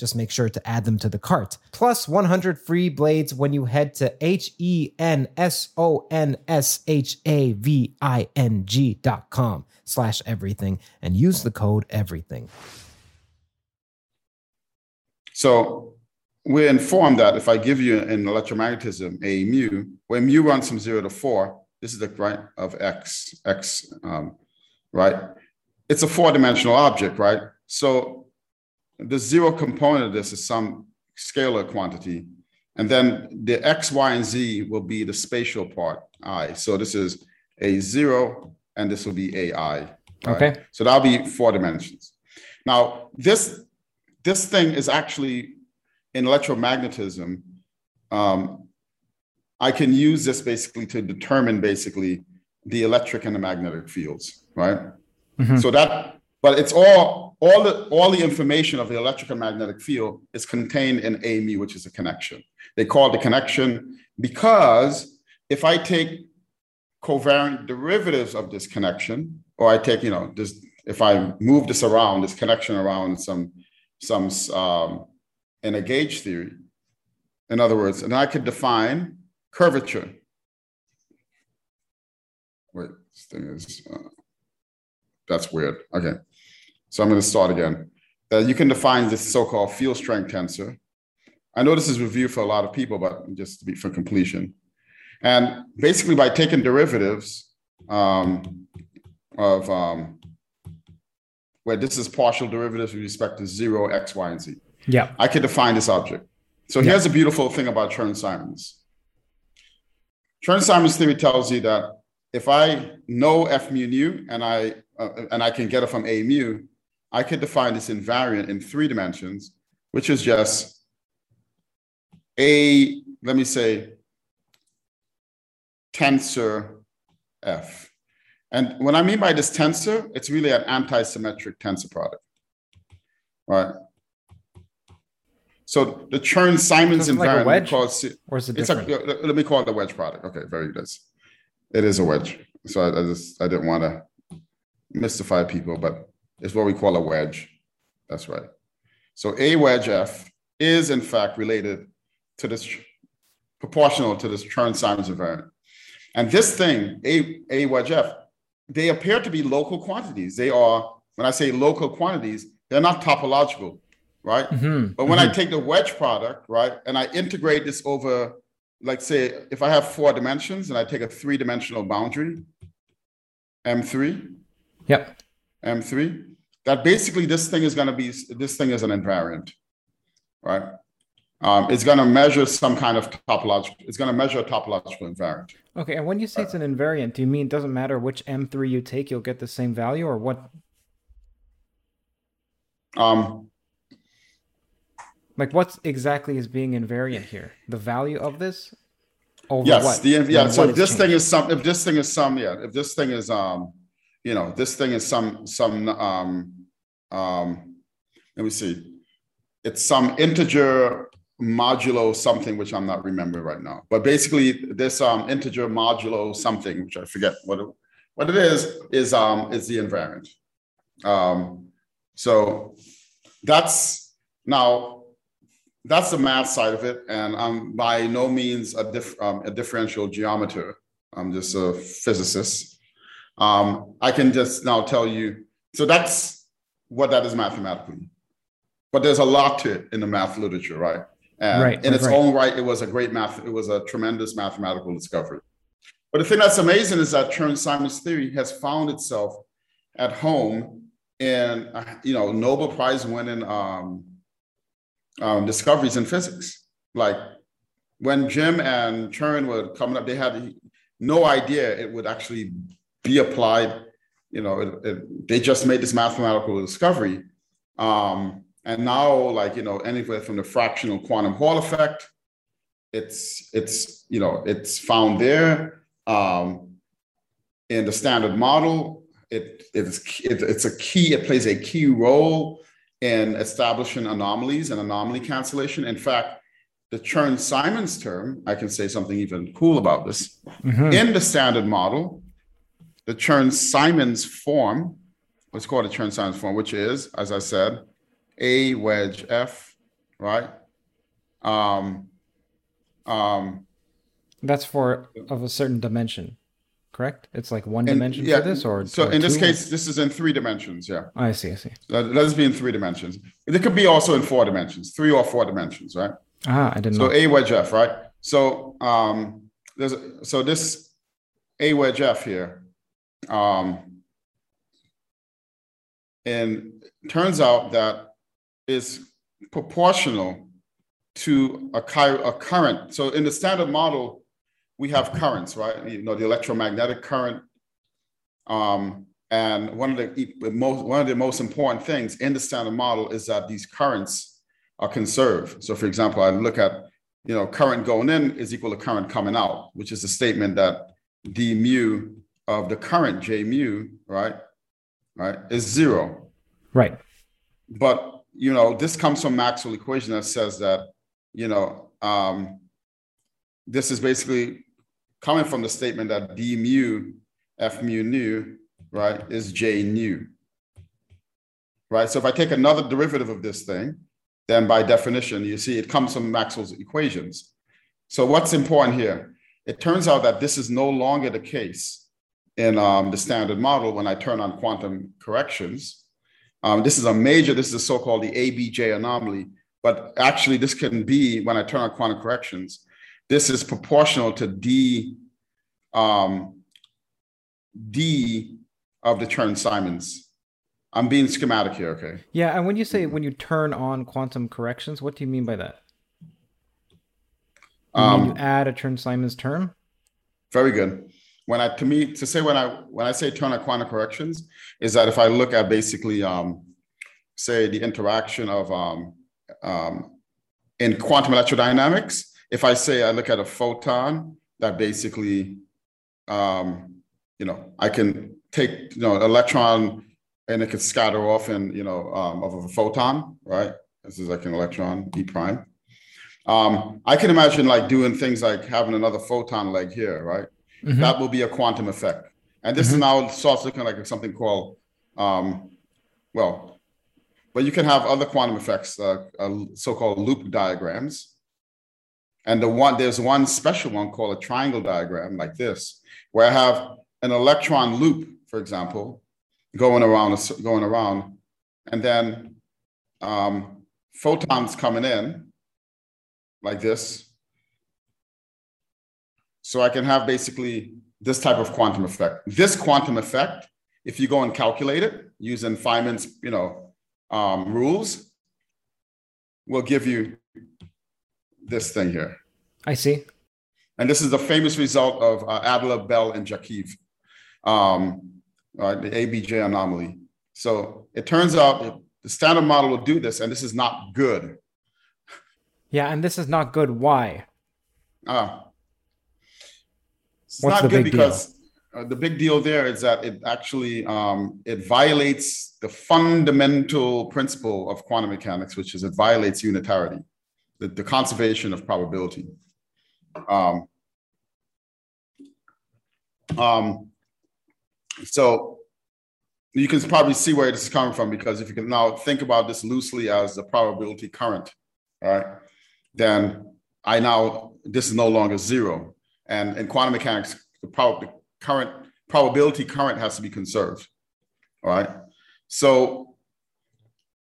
Just make sure to add them to the cart. Plus 100 free blades when you head to H E N S O N S H A V I N G dot com slash everything and use the code everything. So we're informed that if I give you an electromagnetism a mu, where mu runs from zero to four, this is the right of x, x, um, right? it's a four-dimensional object, right? So the zero component of this is some scalar quantity. And then the X, Y, and Z will be the spatial part, I. So this is a zero, and this will be AI. Right? Okay. So that'll be four dimensions. Now, this this thing is actually in electromagnetism. Um, I can use this basically to determine basically the electric and the magnetic fields, right? Mm-hmm. So that, but it's all all the all the information of the electric and magnetic field is contained in a mu, which is a connection. They call it the connection because if I take covariant derivatives of this connection, or I take, you know, this if I move this around, this connection around some some um, in a gauge theory, in other words, and I could define curvature. Wait, this thing is. Uh, that's weird. Okay. So I'm going to start again. Uh, you can define this so-called field strength tensor. I know this is reviewed for a lot of people, but just to be for completion. And basically by taking derivatives um, of um, where this is partial derivatives with respect to zero, x, y, and z. Yeah. I can define this object. So here's the beautiful thing about Chern-Simons. Chern-Simons theory tells you that if I know f mu nu and I uh, and I can get it from a mu, I can define this invariant in three dimensions, which is just a, let me say, tensor f. And what I mean by this tensor, it's really an anti-symmetric tensor product, right? So the Chern-Simons so invariant, like because or is it it's different? a, let me call it a wedge product. Okay, very good. It is a wedge. So I, I just I didn't want to mystify people, but it's what we call a wedge. That's right. So a wedge F is in fact related to this proportional to this Chern-Simons invariant. And this thing, a, a wedge F, they appear to be local quantities. They are, when I say local quantities, they're not topological, right? Mhm, But when mhm. I take the wedge product, right, and I integrate this over, like say, if I have four dimensions and I take a three-dimensional boundary, M3, Yep. M3, that basically this thing is going to be, this thing is an invariant, right? Um, it's going to measure some kind of topological, it's going to measure a topological invariant. Okay, and when you say it's an invariant, do you mean it doesn't matter which M3 you take, you'll get the same value, or what? Um, Like, what exactly is being invariant here? The value of this over yes, what? the, yeah. So if is this thing is some, if this thing is some, yeah, if this thing is, um, you know, this thing is some, some, um, um, let me see, it's some integer modulo something, which I'm not remembering right now. But basically, this um, integer modulo something, which I forget what it, what it is, is um, is the invariant. Um, so that's now that's the math side of it, and I'm by no means a, diff, um, a differential geometer. I'm just a physicist. Um, I can just now tell you. So that's what that is mathematically. But there's a lot to it in the math literature, right? And Right, in its right. own right, it was a great math. It was a tremendous mathematical discovery. But the thing that's amazing is that Chern-Simons theory has found itself at home in uh, you know Nobel Prize winning um, um, discoveries in physics. Like when Jim and Chern were coming up, they had no idea it would actually be applied. You know, it, it, they just made this mathematical discovery. Um, and now, like, you know, anywhere from the fractional quantum Hall effect, it's, it's, you know, it's found there. Um, in the standard model, it, it's, it, it's a key, it plays a key role in establishing anomalies and anomaly cancellation. In fact, the Chern-Simons term, I can say something even cool about this. Mhm. In the standard model, the Chern-Simons form, what's called a Chern-Simons form, which is, as I said, A wedge F, right? Um, um, That's for of a certain dimension, correct? It's like one dimension yeah, for this, or so or in this case, this is in three dimensions. Yeah, I see, I see. let, let us be in three dimensions. It could be also in four dimensions, three or four dimensions, right? Ah, I didn't So know. A wedge F, right? So um, there's so this A wedge F here. Um, and turns out that is proportional to a, a current. So in the standard model, we have currents, right? You know, the electromagnetic current. Um, and one of the most one of the most important things in the standard model is that these currents are conserved. So, for example, I look at you know current going in is equal to current coming out, which is a statement that d mu of the current J mu, right, right, is zero. Right. But you know, this comes from Maxwell equation that says that, you know, um, this is basically coming from the statement that d mu f mu nu, right, is J nu. Right. So if I take another derivative of this thing, then by definition, you see it comes from Maxwell's equations. So what's important here? It turns out that this is no longer the case in um, the standard model when I turn on quantum corrections. Um, this is a major, this is a so-called the ABJ anomaly, but actually this can be, when I turn on quantum corrections, this is proportional to D, um, D of the Chern-Simons. I'm being schematic here, okay? Yeah, and when you say when you turn on quantum corrections, what do you mean by that? You um, you add a Chern-Simons term? Very good when I to me to say when I when I say turn quantum corrections is that if I look at basically um, say the interaction of um, um, in quantum electrodynamics, if I say I look at a photon that basically um, you know I can take you know electron and it could scatter off in you know um, of a photon, right? This is like an electron e prime. Um, I can imagine like doing things like having another photon leg here, right? Mm-hmm. that will be a quantum effect. And this mm-hmm. is now starts looking like something called, um, well, but you can have other quantum effects, uh, uh, so-called loop diagrams. And the one there's one special one called a triangle diagram, like this, where I have an electron loop, for example, going around, going around, and then um, photons coming in, like this, so I can have basically this type of quantum effect. This quantum effect, if you go and calculate it using Feynman's, you know, um, rules, will give you this thing here. I see. And this is the famous result of uh, Adler, Bell, and Jackiw, um, right, the ABJ anomaly. So it turns out the standard model will do this, and this is not good. Yeah, and this is not good. Why? Ah, it's What's not good because uh, the big deal there is that it actually um, it violates the fundamental principle of quantum mechanics, which is it violates unitarity, the, the conservation of probability. Um, um, so you can probably see where this is coming from because if you can now think about this loosely as the probability current, right? Then I now this is no longer zero. And in quantum mechanics, the, prob- the current probability current has to be conserved. All right. So,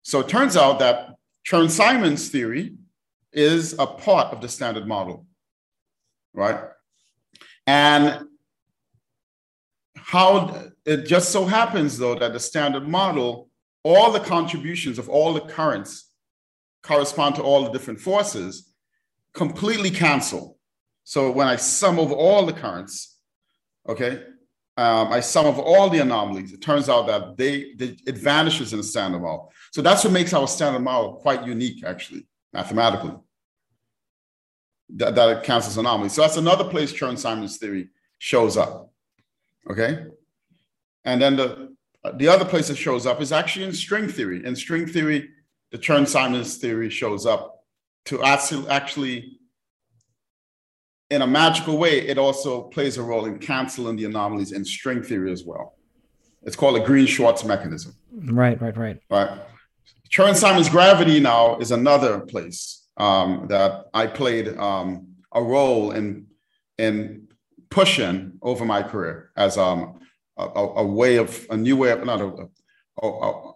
so it turns out that Chern-Simons theory is a part of the standard model, right? And how it just so happens, though, that the standard model, all the contributions of all the currents correspond to all the different forces, completely cancel. So when I sum over all the currents, okay, um, I sum over all the anomalies, it turns out that they, they, it vanishes in the standard model. So that's what makes our standard model quite unique, actually, mathematically. That, that it cancels anomalies. So that's another place Chern-Simons theory shows up. Okay, and then the the other place it shows up is actually in string theory. In string theory, the Chern-Simons theory shows up to actually in a magical way, it also plays a role in canceling the anomalies in string theory as well. It's called a Green-Schwarz mechanism. Right, right, right. Right. Chern-Simons gravity now is another place um, that I played um, a role in in pushing over my career as um, a, a, way of a new way of not a, a,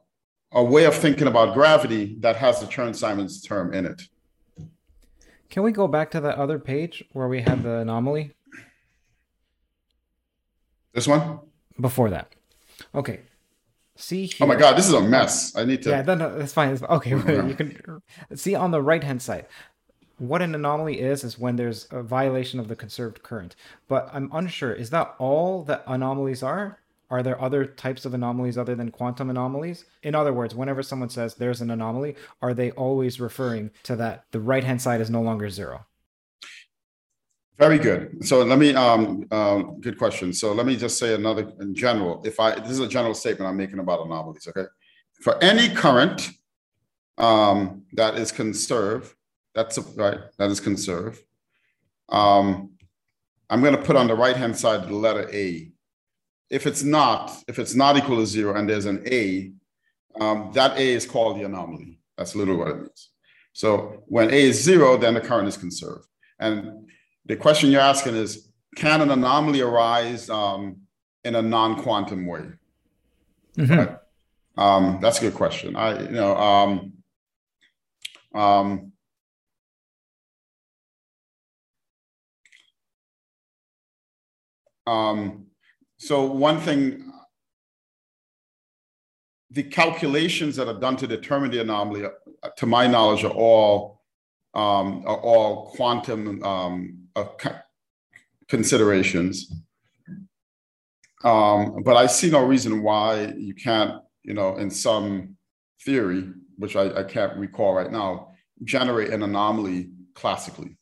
a way of thinking about gravity that has the Chern-Simons term in it. Can we go back to the other page where we had the anomaly? This one? Before that. Okay. see here. Oh my God, this is a mess. I need to. Yeah, no, no, that's fine. That's fine. Okay, you can see on the right hand side. What an anomaly is is when there's a violation of the conserved current. But I'm unsure. Is that all that anomalies are? Are there other types of anomalies other than quantum anomalies? In other words, whenever someone says there's an anomaly, are they always referring to that the right hand side is no longer zero? Very good. So let me, um, um, good question. So let me just say another in general. If I, this is a general statement I'm making about anomalies, okay? For any current um, that is conserved, that's a, right, that is conserved. Um, I'm going to put on the right hand side the letter A. If it's not, if it's not equal to zero and there's an A, um, that A is called the anomaly. That's literally what it means. So when A is zero, then the current is conserved. And the question you're asking is, can an anomaly arise um, in a non-quantum way? Mm-hmm. Right? Um, that's a good question. I, you know, um, um, um, so one thing, the calculations that are done to determine the anomaly, uh, to my knowledge, are all um, are all quantum um, uh, considerations. Um, but I see no reason why you can't, you know, in some theory, which I, I can't recall right now, generate an anomaly classically.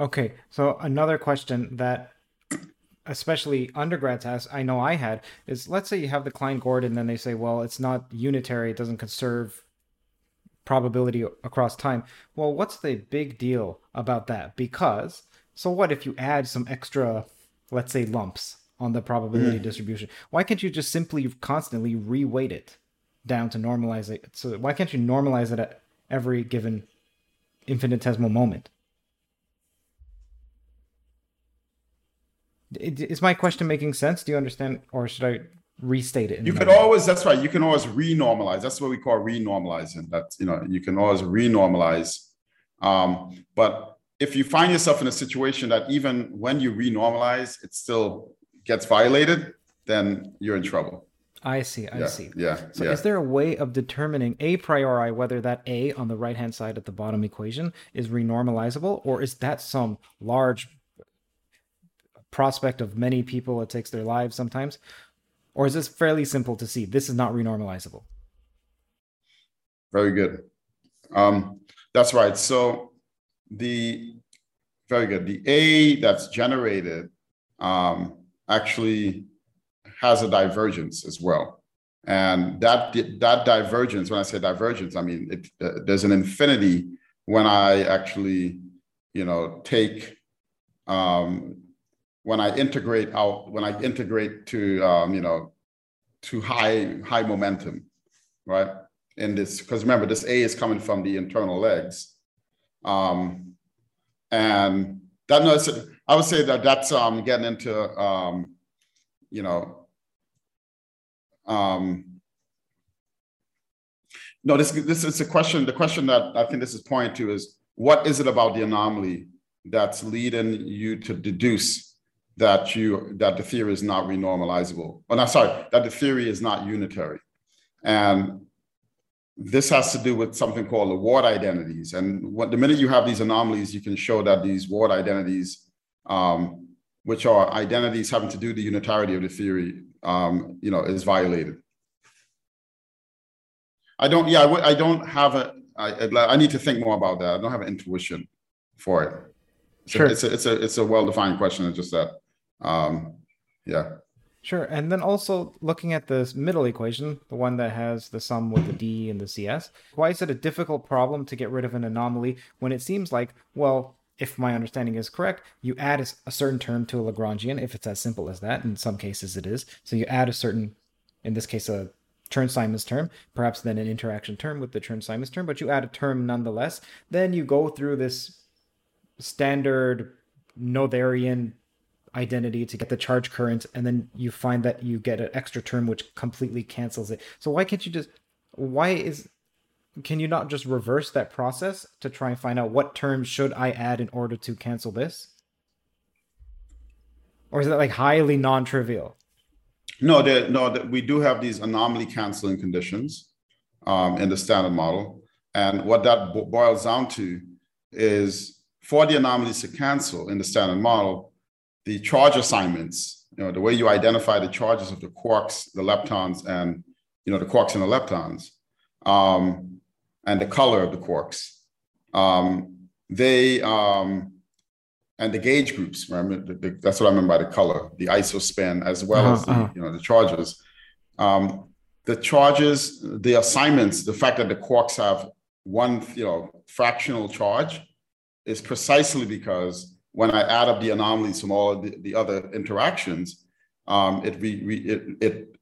Okay, so another question that especially undergrads has, I know I had, is let's say you have the Klein Gordon, and then they say, well, it's not unitary, it doesn't conserve probability across time. Well, what's the big deal about that? Because so what if you add some extra, let's say, lumps on the probability mm. distribution? Why can't you just simply constantly reweight it down to normalize it? So why can't you normalize it at every given infinitesimal moment? Is my question making sense? Do you understand, or should I restate it. You could always, that's right. You can always renormalize. That's what we call renormalizing. That's, you know, you can always renormalize. Um, but if you find yourself in a situation that even when you renormalize, it still gets violated, then you're in trouble. I see. I yeah, see. Yeah. So, yeah. is there a way of determining a priori whether that a on the right hand side at the bottom equation is renormalizable, or is that some large prospect of many people it takes their lives sometimes or is this fairly simple to see? This is not renormalizable. Very good. Um, that's right. So the very good. The A that's generated um, actually has a divergence as well. And that that divergence, when I say divergence, I mean it, uh, there's an infinity when I actually, you know, take um, when I integrate out, when I integrate to, um, you know, to high, high momentum, right? In this, because remember, this A is coming from the internal legs. Um, and that, no, I would say that that's um, getting into, um, you know, um, no, this, this is a question, the question that I think this is pointing to is, what is it about the anomaly that's leading you to deduce that you that the theory is not renormalizable. Oh, no, sorry, that the theory is not unitary. And this has to do with something called the Ward identities. And what, the minute you have these anomalies, you can show that these Ward identities, um, which are identities having to do the unitarity of the theory, um, you know, is violated. I don't, yeah, I, I don't have a, I, I need to think more about that. I don't have an intuition for it. Sure. It's a, it's a, it's a well-defined question. It's just that um, yeah. Sure. And then also looking at this middle equation, the one that has the sum with the d and the cs, why is it a difficult problem to get rid of an anomaly when it seems like, well, if my understanding is correct, you add a, certain term to a Lagrangian, if it's as simple as that. In some cases, it is. So you add a certain, in this case, a Chern-Simons term, perhaps then an interaction term with the Chern-Simons term, but you add a term nonetheless. Then you go through this standard Noetherian identity to get the charge current, and then you find that you get an extra term which completely cancels it. So why can't you just why is can you not just reverse that process to try and find out what terms should I add in order to cancel this? Or is that like highly non-trivial? No, no, we do have these anomaly canceling conditions um, in the standard model. And what that bo- boils down to is for the anomalies to cancel in the standard model, the charge assignments, you know, the way you identify the charges of the quarks, the leptons, and you know the quarks and the leptons, um, and the color of the quarks, um, they um, and the gauge groups. Remember, the, the, that's what I mean by the color, the isospin, as well uh-huh, as the uh-huh. you know the charges. Um, the charges, the assignments, the fact that the quarks have one you know fractional charge is precisely because when I add up the anomalies from all the, the other interactions, um, it, re, re, it, it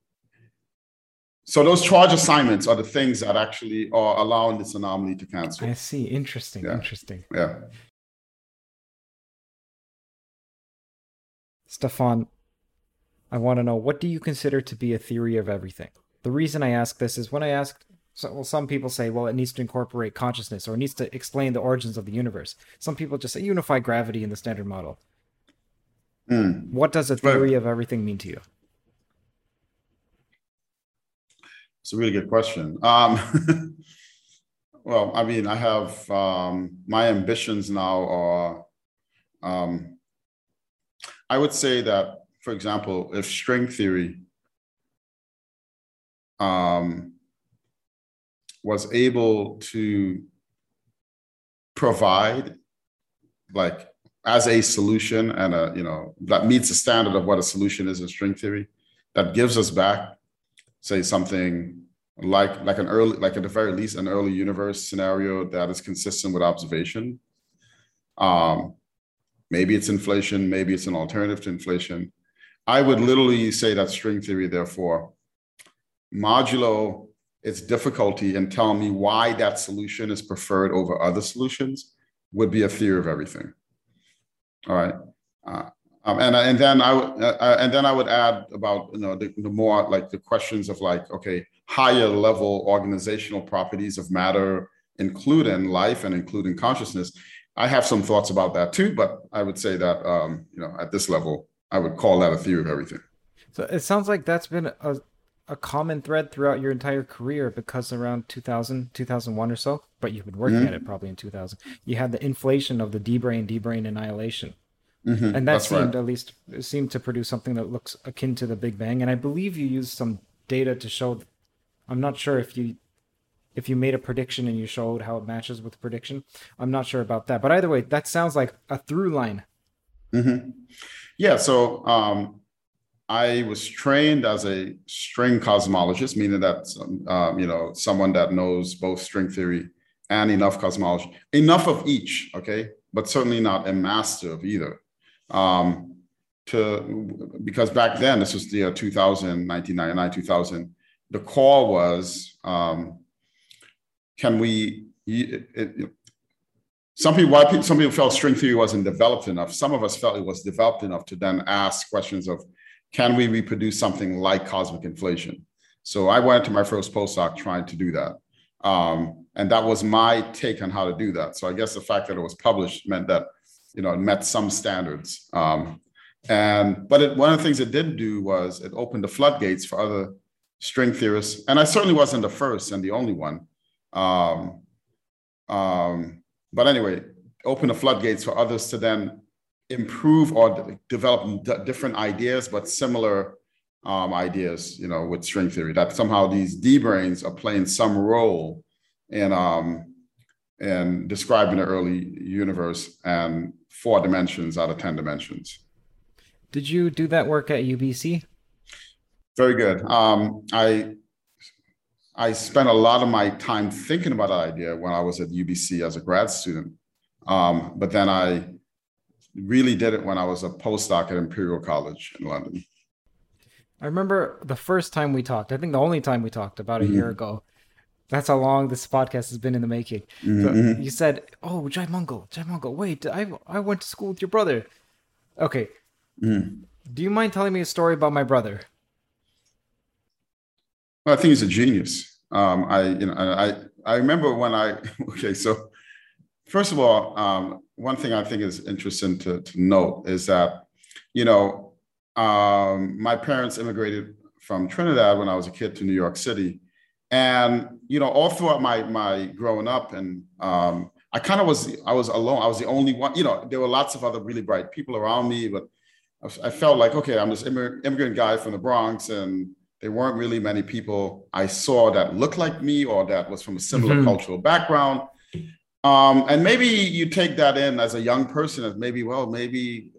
so those charge assignments are the things that actually are allowing this anomaly to cancel. I see. Interesting. Yeah. Interesting. Yeah. Stephon, I want to know what do you consider to be a theory of everything? The reason I ask this is when I asked, so, well, some people say, well, it needs to incorporate consciousness or it needs to explain the origins of the universe. Some people just say unify gravity in the standard model. Mm. What does a theory of everything mean to you? It's a really good question. Um, well, I mean, I have um, my ambitions now are um, I would say that, for example, if string theory um, was able to provide like as a solution and a you know that meets the standard of what a solution is in string theory that gives us back say something like like an early like at the very least an early universe scenario that is consistent with observation um Maybe it's inflation, maybe it's an alternative to inflation. I would literally say that string theory, therefore, modulo its difficulty in telling me why that solution is preferred over other solutions would be a theory of everything. All right. Uh, um, and, and then I would uh, uh, and then I would add about you know the, the, more like the questions of like okay higher level organizational properties of matter including life and including consciousness I have some thoughts about that too, but I would say that um, you know at this level, I would call that a theory of everything. So it sounds like that's been a a common thread throughout your entire career because around 2000 2001 or so but you've been working mm-hmm. at it probably in 2000 you had the inflation of the D-brane D-brane annihilation mm-hmm. and that That's seemed right. at least seemed to produce something that looks akin to the big bang and i believe you used some data to show i'm not sure if you if you made a prediction and you showed how it matches with the prediction. I'm not sure about that, but either way, that sounds like a through line. Mm-hmm. Yeah. So um, I was trained as a string cosmologist, meaning that um, you know someone that knows both string theory and enough cosmology, enough of each. Okay, but certainly not a master of either. Um, to because back then this was the year 2000, 1999, 2000. The call was um, can we? It, it, some people, why some people felt string theory wasn't developed enough. Some of us felt it was developed enough to then ask questions of, can we reproduce something like cosmic inflation? So I went to my first postdoc trying to do that. Um, and that was my take on how to do that. So I guess the fact that it was published meant that, you know, it met some standards. Um, and but it, one of the things it did do was it opened the floodgates for other string theorists. And I certainly wasn't the first and the only one. Um, um, but anyway, opened the floodgates for others to then improve or develop d- different ideas, but similar um, ideas, you know, with string theory, that somehow these D branes are playing some role in, um, in describing the early universe and four dimensions out of 10 dimensions. Did you do that work at UBC? Very good. Um, I I spent a lot of my time thinking about that idea when I was at UBC as a grad student. Um, but then I really did it when I was a postdoc at Imperial College in London. I remember the first time we talked, I think the only time we talked about a mm-hmm. year ago. That's how long this podcast has been in the making. Mm-hmm. So you said, Oh, Jaimungal, Jai Mungal, wait, I, I went to school with your brother. Okay. Mm. Do you mind telling me a story about my brother? Well, I think he's a genius. Um, I, you know, I, I remember when I, okay, so first of all, um, one thing I think is interesting to, to note is that, you know, um, my parents immigrated from Trinidad when I was a kid to New York City. And, you know, all throughout my, my growing up and um, I kind of was, I was alone. I was the only one, you know, there were lots of other really bright people around me, but I felt like, okay, I'm this immigrant guy from the Bronx and there weren't really many people I saw that looked like me or that was from a similar mm-hmm. cultural background. Um, and maybe you take that in as a young person as maybe, well, maybe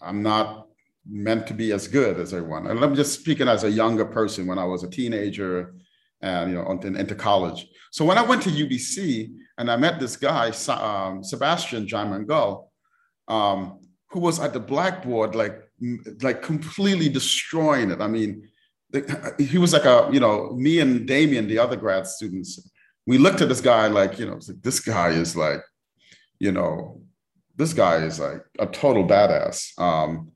I'm not meant to be as good as everyone. And I'm just speaking as a younger person when I was a teenager and you know into college. So when I went to UBC and I met this guy, um, Sebastian John um, who was at the blackboard like like completely destroying it. I mean, he was like a you know me and Damien, the other grad students. We looked at this guy like you know like, this guy is like you know this guy is like a total badass. Um,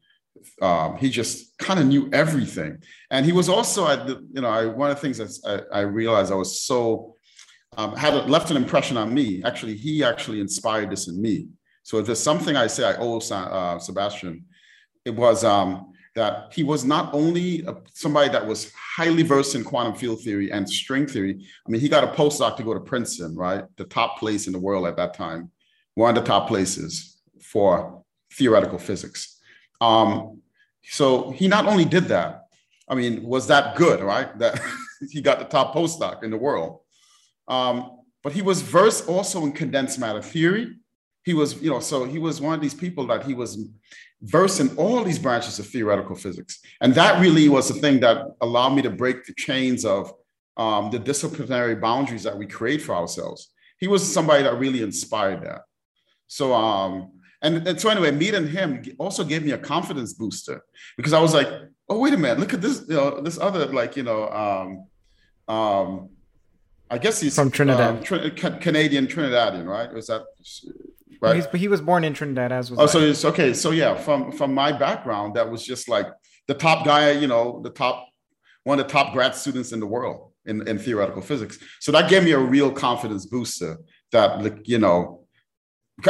um, he just kind of knew everything, and he was also at the, you know I, one of the things that I, I realized I was so um, had left an impression on me. Actually, he actually inspired this in me. So if there's something I say I owe uh, Sebastian, it was um, that he was not only a, somebody that was highly versed in quantum field theory and string theory. I mean, he got a postdoc to go to Princeton, right? The top place in the world at that time, one of the top places for theoretical physics. Um, so he not only did that, I mean, was that good, right? That he got the top postdoc in the world. Um, but he was versed also in condensed matter theory. He was, you know, so he was one of these people that he was versed in all these branches of theoretical physics. And that really was the thing that allowed me to break the chains of um, the disciplinary boundaries that we create for ourselves. He was somebody that really inspired that. So, um, and, and so anyway, meeting him also gave me a confidence booster because I was like, oh, wait a minute, look at this, you know, this other, like, you know, um, um, I guess he's from Trinidad, um, Canadian Trinidadian, right? Was that right? He's, but he was born in Trinidad as well. Oh, so it's okay. So yeah, from from my background, that was just like the top guy, you know, the top one of the top grad students in the world in, in theoretical physics. So that gave me a real confidence booster that like, you know,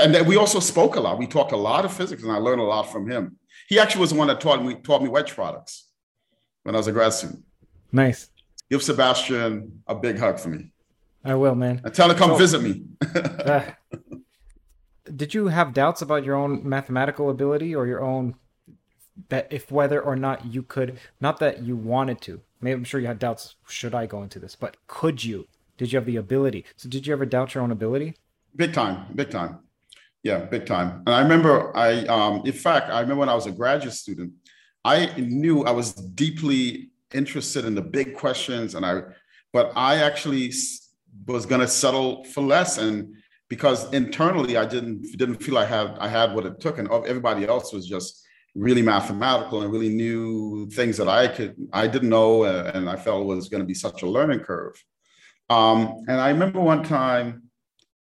and then we also spoke a lot. We talked a lot of physics and I learned a lot from him. He actually was the one that taught me taught me wedge products when I was a grad student. Nice. Give Sebastian a big hug for me. I will, man. And tell him to come so, visit me. uh, did you have doubts about your own mathematical ability or your own that if whether or not you could not that you wanted to maybe i'm sure you had doubts should i go into this but could you did you have the ability so did you ever doubt your own ability big time big time yeah big time and i remember i um in fact i remember when i was a graduate student i knew i was deeply interested in the big questions and i but i actually was going to settle for less and because internally I didn't didn't feel I had I had what it took, and everybody else was just really mathematical and really knew things that I could I didn't know, and I felt was going to be such a learning curve. Um, and I remember one time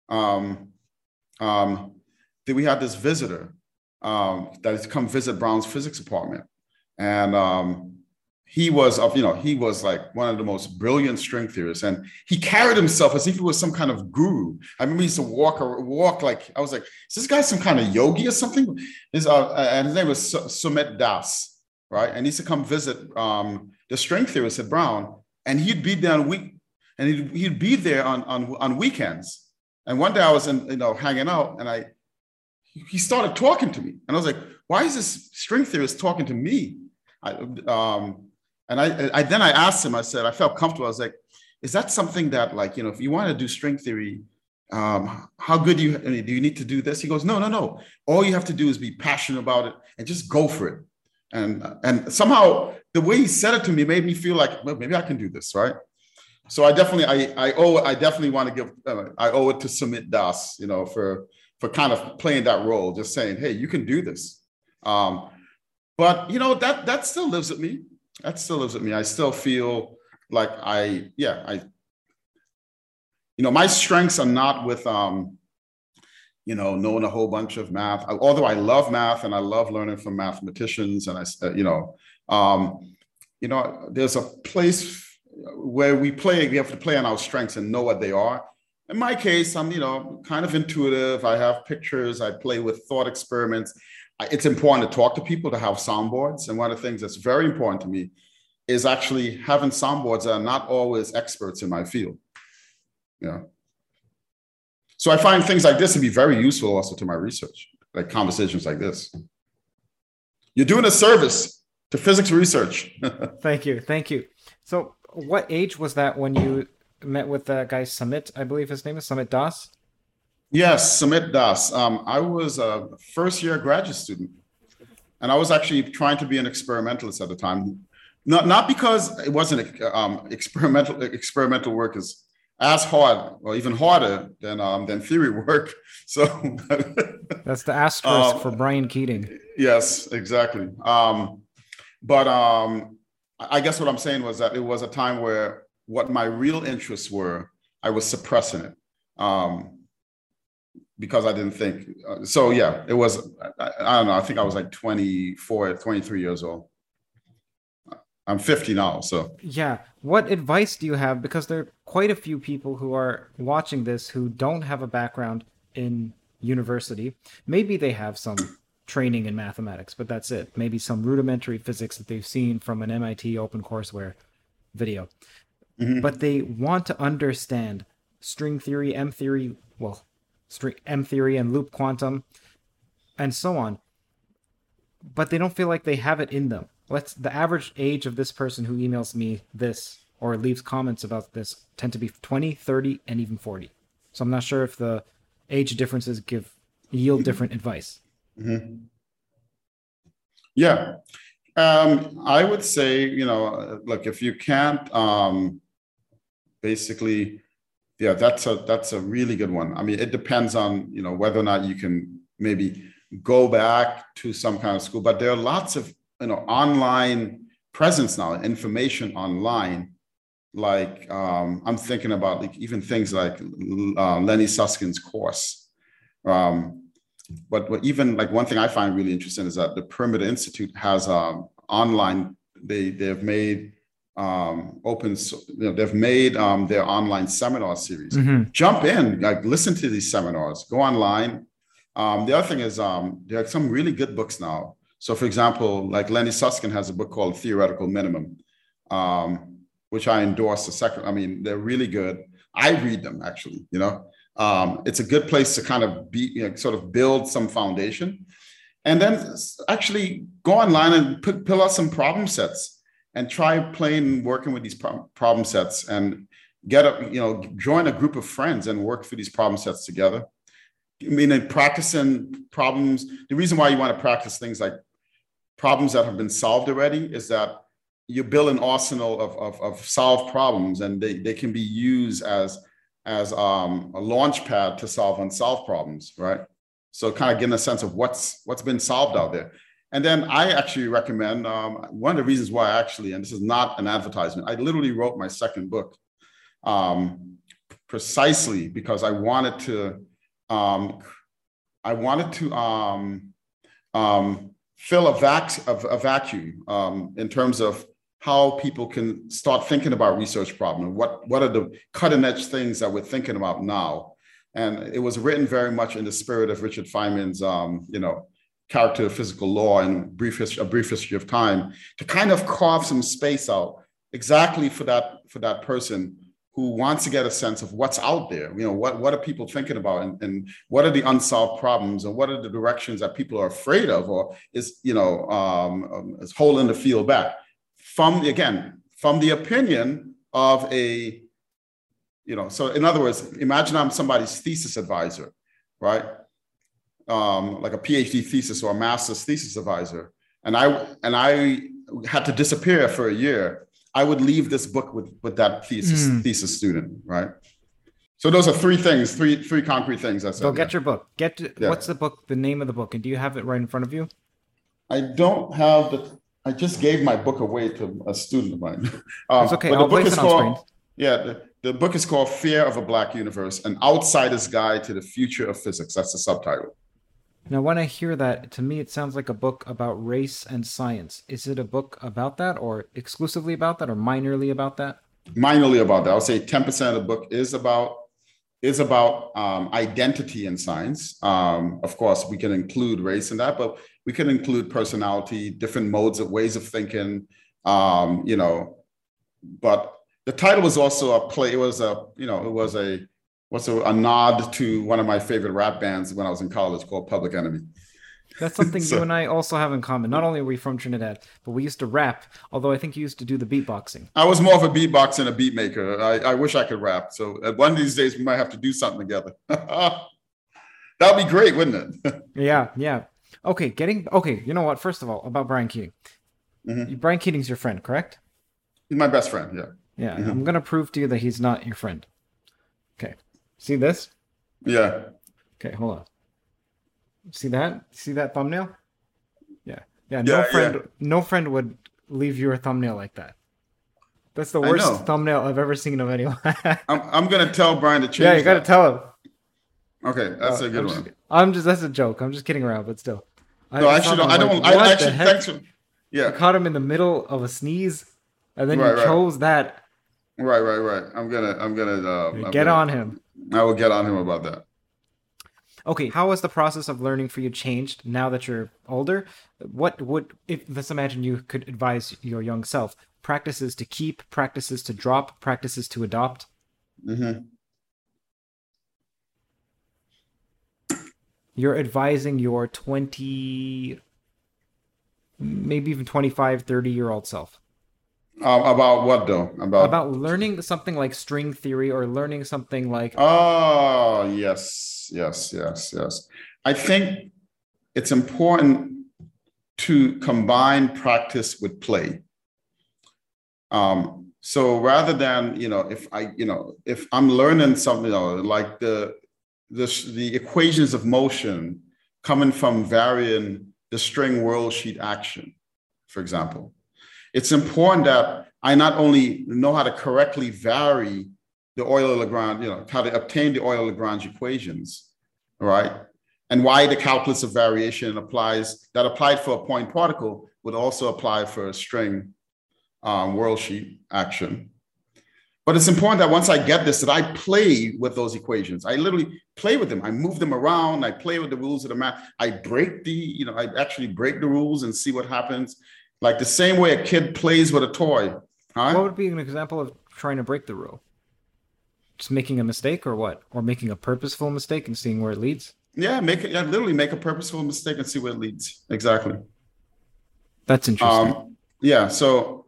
um, um, that we had this visitor um, that had come visit Brown's physics apartment, and um, he was of you know he was like one of the most brilliant string theorists and he carried himself as if he was some kind of guru. I remember he used to walk or walk like i was like is this guy some kind of yogi or something? His, uh, and his name was sumit das right? And he used to come visit um, the string theorist at brown and he'd be there on week and he'd, he'd be there on, on on weekends. And one day i was in you know hanging out and i he started talking to me and i was like why is this string theorist talking to me? I, um, and I, I then I asked him, I said, I felt comfortable. I was like, is that something that like, you know, if you want to do string theory, um, how good do you, I mean, do you need to do this? He goes, no, no, no. All you have to do is be passionate about it and just go for it. And, and somehow the way he said it to me made me feel like, well, maybe I can do this. Right. So I definitely, I, I owe, I definitely want to give, uh, I owe it to Sumit Das, you know, for, for kind of playing that role, just saying, Hey, you can do this. Um, but you know, that, that still lives with me that still lives with me. I still feel like I, yeah, I, you know, my strengths are not with, um, you know, knowing a whole bunch of math. Although I love math and I love learning from mathematicians, and I, uh, you know, um, you know, there's a place where we play. We have to play on our strengths and know what they are. In my case, I'm, you know, kind of intuitive. I have pictures. I play with thought experiments it's important to talk to people to have soundboards and one of the things that's very important to me is actually having soundboards that are not always experts in my field. Yeah. So I find things like this to be very useful also to my research, like conversations like this. You're doing a service to physics research. thank you. Thank you. So what age was that when you met with that guy Samit, I believe his name is Samit Das? Yes, Samit Das. Um, I was a first year graduate student, and I was actually trying to be an experimentalist at the time. Not, not because it wasn't um, experimental experimental work is as hard or even harder than um, than theory work. So that's the asterisk um, for Brian Keating. Yes, exactly. Um, but um, I guess what I'm saying was that it was a time where what my real interests were, I was suppressing it um, because I didn't think. Uh, so yeah, it was. I, I don't know. I think I was like 24, 23 years old. I'm 50 now, so. Yeah. What advice do you have? Because there are quite a few people who are watching this who don't have a background in university. Maybe they have some training in mathematics, but that's it. Maybe some rudimentary physics that they've seen from an MIT OpenCourseware video. Mm-hmm. But they want to understand string theory, M theory, well, string M theory and loop quantum and so on. But they don't feel like they have it in them let's the average age of this person who emails me this or leaves comments about this tend to be 20 30 and even 40 so i'm not sure if the age differences give yield different advice mm-hmm. yeah um, i would say you know look if you can't um, basically yeah that's a that's a really good one i mean it depends on you know whether or not you can maybe go back to some kind of school but there are lots of you know online presence now, information online. Like um, I'm thinking about like even things like uh, Lenny Susskind's course. Um, but, even like one thing I find really interesting is that the Perimeter Institute has um, online. They they've made um, open. You know, they've made um, their online seminar series. Mm-hmm. Jump in, like listen to these seminars. Go online. Um, the other thing is um, there are some really good books now so, for example, like Lenny Susskind has a book called Theoretical Minimum, um, which I endorse. A second, I mean, they're really good. I read them actually. You know, um, it's a good place to kind of be, you know, sort of build some foundation, and then actually go online and put, pull out some problem sets and try playing working with these problem sets and get a you know join a group of friends and work through these problem sets together. I mean, in practicing problems, the reason why you want to practice things like problems that have been solved already is that you build an arsenal of, of, of solved problems and they, they can be used as, as um, a launch pad to solve unsolved problems, right? So kind of getting a sense of what's, what's been solved out there. And then I actually recommend um, one of the reasons why I actually, and this is not an advertisement, I literally wrote my second book um, precisely because I wanted to, um, I wanted to um, um, fill a, vac- a, a vacuum um, in terms of how people can start thinking about research problems. What, what are the cutting edge things that we're thinking about now? And it was written very much in the spirit of Richard Feynman's, you know, character of physical law and brief history, a brief history of time to kind of carve some space out exactly for that for that person who wants to get a sense of what's out there. You know, what, what are people thinking about and, and what are the unsolved problems and what are the directions that people are afraid of or is, you know, um, um, is holding the field back from, again, from the opinion of a, you know, so in other words, imagine I'm somebody's thesis advisor, right? Um, like a PhD thesis or a master's thesis advisor. And I, and I had to disappear for a year I would leave this book with with that thesis mm. thesis student, right? So those are three things, three three concrete things. I said. Go get yeah. your book. Get to, yeah. what's the book? The name of the book, and do you have it right in front of you? I don't have the. I just gave my book away to a student of mine. Um, it's okay. I'll place it on called, screen. Yeah, the, the book is called "Fear of a Black Universe: An Outsider's Guide to the Future of Physics." That's the subtitle. Now, when I hear that, to me it sounds like a book about race and science. Is it a book about that, or exclusively about that, or minorly about that? Minorly about that. I would say ten percent of the book is about is about um, identity in science. Um, of course, we can include race in that, but we can include personality, different modes of ways of thinking, Um, you know, but the title was also a play. It was a, you know, it was a, what's a, a nod to one of my favorite rap bands when I was in college called Public Enemy. That's something so, you and I also have in common. Not only are we from Trinidad, but we used to rap. Although I think you used to do the beatboxing. I was more of a beatboxer and a beat maker. I, I wish I could rap. So one of these days we might have to do something together. That'd be great, wouldn't it? yeah, yeah. Okay, getting okay. You know what? First of all, about Brian Keating. Mm-hmm. Brian Keating's your friend, correct? He's my best friend. Yeah. Yeah, mm-hmm. I'm gonna prove to you that he's not your friend. See this? Yeah. Okay, hold on. See that? See that thumbnail? Yeah. Yeah. No yeah, friend. Yeah. No friend would leave you a thumbnail like that. That's the worst thumbnail I've ever seen of anyone. I'm, I'm gonna tell Brian to change. Yeah, you gotta that. tell him. Okay, that's uh, a good I'm one. Just, I'm just that's a joke. I'm just kidding around, but still. No, I actually don't. I don't. I actually thanks for. Yeah. I caught him in the middle of a sneeze, and then right, you chose that. Right, right, right. I'm gonna. I'm gonna. Uh, I'm get gonna, on him. I will get on him about that. Okay, how has the process of learning for you changed now that you're older? What would if let's imagine you could advise your young self practices to keep, practices to drop, practices to adopt? Mm-hmm. You're advising your 20 maybe even 25, 30 year old self. Um, about what though? About about learning something like string theory or learning something like Oh, yes. Yes, yes, yes. I think it's important to combine practice with play. Um, so rather than, you know, if I, you know, if I'm learning something, you know, like the the, the equations of motion coming from varying the string world sheet action, for example. It's important that I not only know how to correctly vary the Euler-Lagrange, you know, how to obtain the Euler-Lagrange equations, right? And why the calculus of variation applies, that applied for a point particle would also apply for a string um, world sheet action. But it's important that once I get this, that I play with those equations. I literally play with them. I move them around. I play with the rules of the math. I break the, you know, I actually break the rules and see what happens. Like the same way a kid plays with a toy. Huh? What would be an example of trying to break the rule? Just making a mistake or what? Or making a purposeful mistake and seeing where it leads? Yeah, make it yeah, literally make a purposeful mistake and see where it leads. Exactly. That's interesting. Um, yeah. So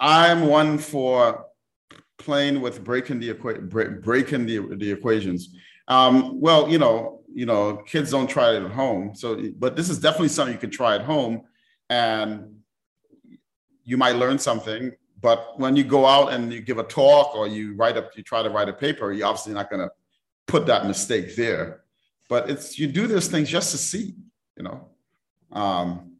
I'm one for playing with breaking the equa- breaking the, the equations. Um, well, you know, you know, kids don't try it at home. So, but this is definitely something you can try at home, and you might learn something. But when you go out and you give a talk or you write up, you try to write a paper, you're obviously not going to put that mistake there. But it's you do those things just to see, you know. Um,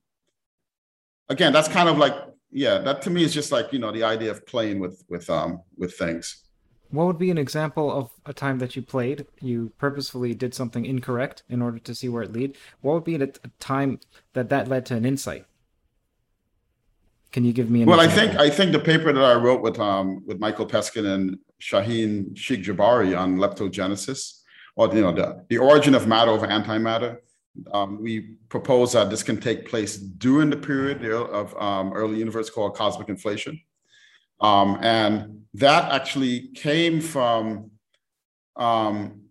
again, that's kind of like yeah, that to me is just like you know the idea of playing with with um with things. What would be an example of a time that you played? You purposefully did something incorrect in order to see where it lead. What would be a time that that led to an insight? Can you give me an well? Example? I think I think the paper that I wrote with um with Michael Peskin and Shaheen Sheikh-Jabbari on leptogenesis, or you know the, the origin of matter over antimatter um, we propose that this can take place during the period of um, early universe called cosmic inflation. Um, and that actually came from um,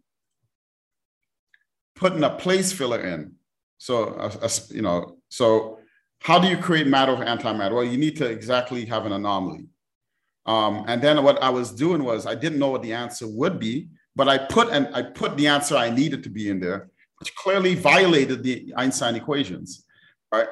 putting a place filler in. So, a, a, you know, so how do you create matter over antimatter? Well, you need to exactly have an anomaly. Um, and then what I was doing was I didn't know what the answer would be, but I put and I put the answer I needed to be in there which clearly violated the Einstein equations, right?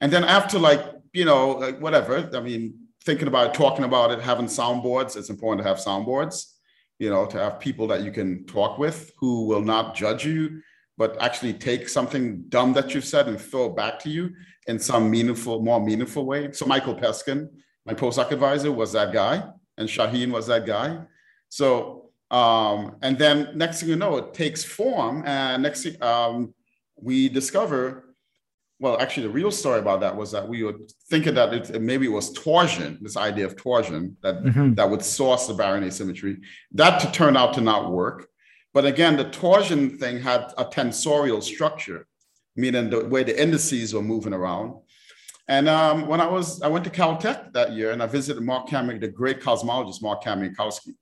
And then after like, you know, whatever, I mean, thinking about it, talking about it, having soundboards, it's important to have soundboards, you know, to have people that you can talk with who will not judge you, but actually take something dumb that you've said and throw it back to you in some meaningful, more meaningful way. So Michael Peskin, my postdoc advisor, was that guy, and Shaheen was that guy. So um, and then next thing you know, it takes form. And next thing um, we discover, well, actually, the real story about that was that we were thinking that it, maybe it was torsion, this idea of torsion that, mm-hmm. that would source the baryon asymmetry. That to turn out to not work. But again, the torsion thing had a tensorial structure, meaning the way the indices were moving around. And um, when I was, I went to Caltech that year and I visited Marc Kamionkowski, the great cosmologist, Marc Kamionkowski.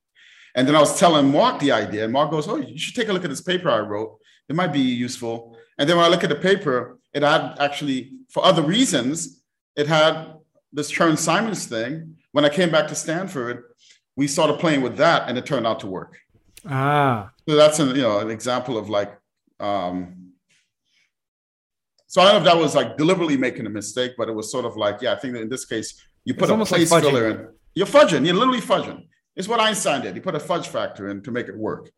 And then I was telling Mark the idea, and Mark goes, "Oh, you should take a look at this paper I wrote. It might be useful." And then when I look at the paper, it had actually, for other reasons, it had this Chern-Simons thing. When I came back to Stanford, we started playing with that, and it turned out to work. Ah, so that's an you know an example of like. Um, so I don't know if that was like deliberately making a mistake, but it was sort of like, yeah, I think that in this case, you put It's a almost like filler in. You're fudging. You're literally fudging. It's what Einstein did. He put a fudge factor in to make it work,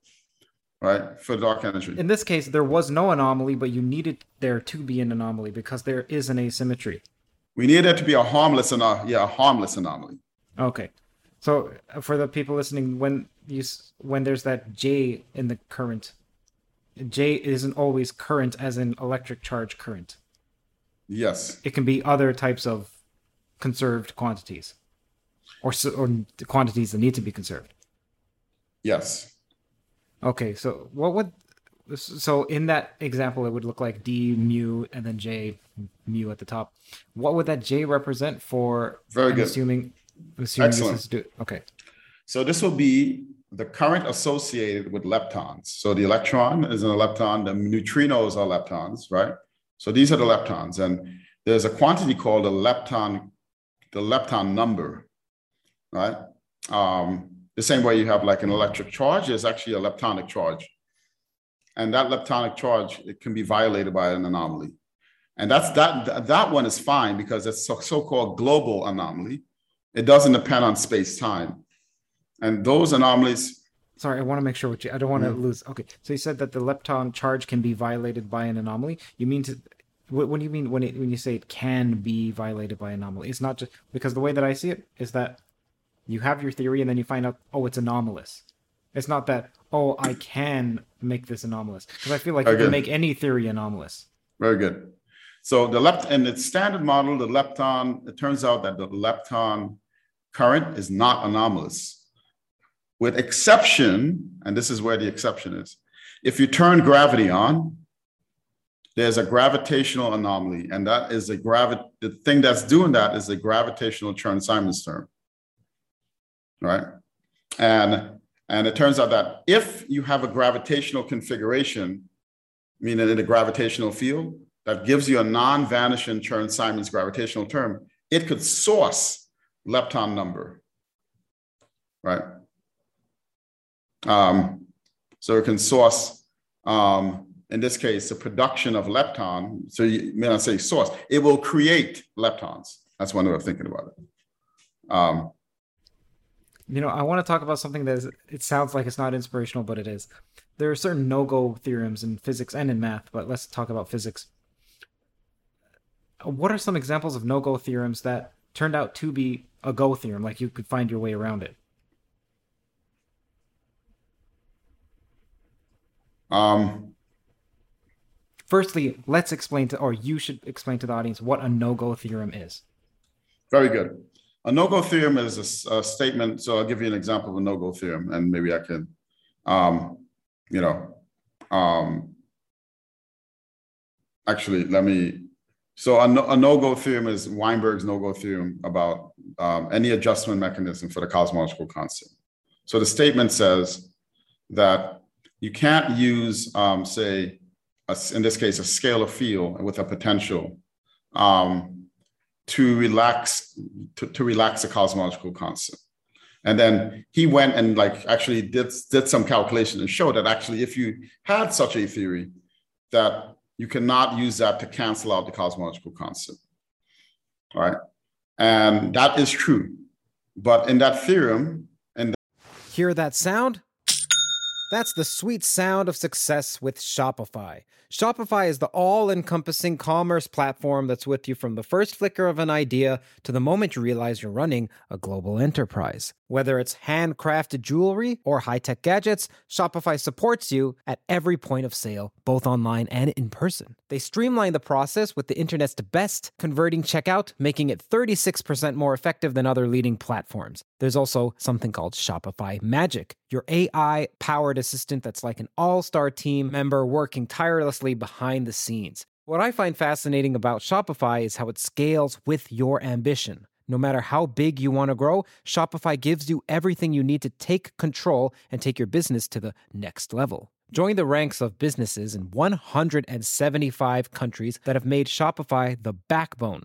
right? For dark energy. in this case, there was no anomaly, but you needed there to be an anomaly because there is an asymmetry. We need it to be a harmless and yeah, a harmless anomaly. Okay. So uh, for the people listening, when you when there's that J in the current, J isn't always current as in electric charge current. Yes. It can be other types of conserved quantities, or or quantities that need to be conserved. Yes. Okay. So what would so in that example, it would look like D mu and then J mu at the top. What would that J represent for? Very I'm good. Assuming, I'm assuming Excellent. this is do, okay. So this will be the current associated with leptons. So the electron is an lepton, the neutrinos are leptons, right? So these are the leptons. And there's a quantity called the lepton, the lepton number, right? Um, the same way you have like an electric charge, there's actually a leptonic charge. And that leptonic charge, it can be violated by an anomaly. And that's that that one is fine because it's so-called global anomaly. It doesn't depend on space-time. And those anomalies, Sorry, I want to make sure what you. I don't want to Mhm. lose. Okay, so you said that the lepton charge can be violated by an anomaly. You mean to? What, what do you mean when it when you say it can be violated by anomaly? It's not just because the way that I see it is that you have your theory and then you find out oh it's anomalous. It's not that oh I can make this anomalous because I feel like you can make any theory anomalous. very good. So the lept in its standard model, the lepton, it turns out that the lepton current is not anomalous. With exception, and this is where the exception is, if you turn gravity on, there's a gravitational anomaly, and that is a gravi- the thing that's doing that is a gravitational Chern-Simons term. Right? And and it turns out that if you have a gravitational configuration, meaning in a gravitational field, that gives you a non-vanishing Chern-Simons gravitational term, it could source lepton number, right? Um, so it can source, um, in this case, the production of lepton. So you may not say source, it will create leptons. That's one way of thinking about it. Um, You know, I want to talk about something that is, it sounds like it's not inspirational, but it is. There are certain no-go theorems in physics and in math, but let's talk about physics. What are some examples of no-go theorems that turned out to be a go theorem, like you could find your way around it? Um, Firstly, let's explain to, or you should explain to the audience what a no-go theorem is. Very good. A no-go theorem is a statement. So I'll give you an example of a no-go theorem, and maybe I can, um, you know, um, actually, let me. So a, no, a no-go theorem is Weinberg's no-go theorem about um, any adjustment mechanism for the cosmological constant. So the statement says that you can't use, um, say, a in this case, a scalar field with a potential. Um, to relax to, to relax the cosmological constant and then he went and like actually did did some calculation and showed that actually if you had such a theory that you cannot use that to cancel out the cosmological constant all right and that is true but in that theorem and Hear that sound? That's the sweet sound of success with Shopify. Shopify is the all encompassing commerce platform that's with you from the first flicker of an idea to the moment you realize you're running a global enterprise. Whether it's handcrafted jewelry or high tech gadgets, Shopify supports you at every point of sale, both online and in person. They streamline the process with the internet's best converting checkout, making it 36% more effective than other leading platforms. There's also something called Shopify Magic, your AI powered assistant that's like an all star team member working tirelessly behind the scenes. What I find fascinating about Shopify is how it scales with your ambition. No matter how big you want to grow, Shopify gives you everything you need to take control and take your business to the next level. Join the ranks of businesses in 175 countries that have made Shopify the backbone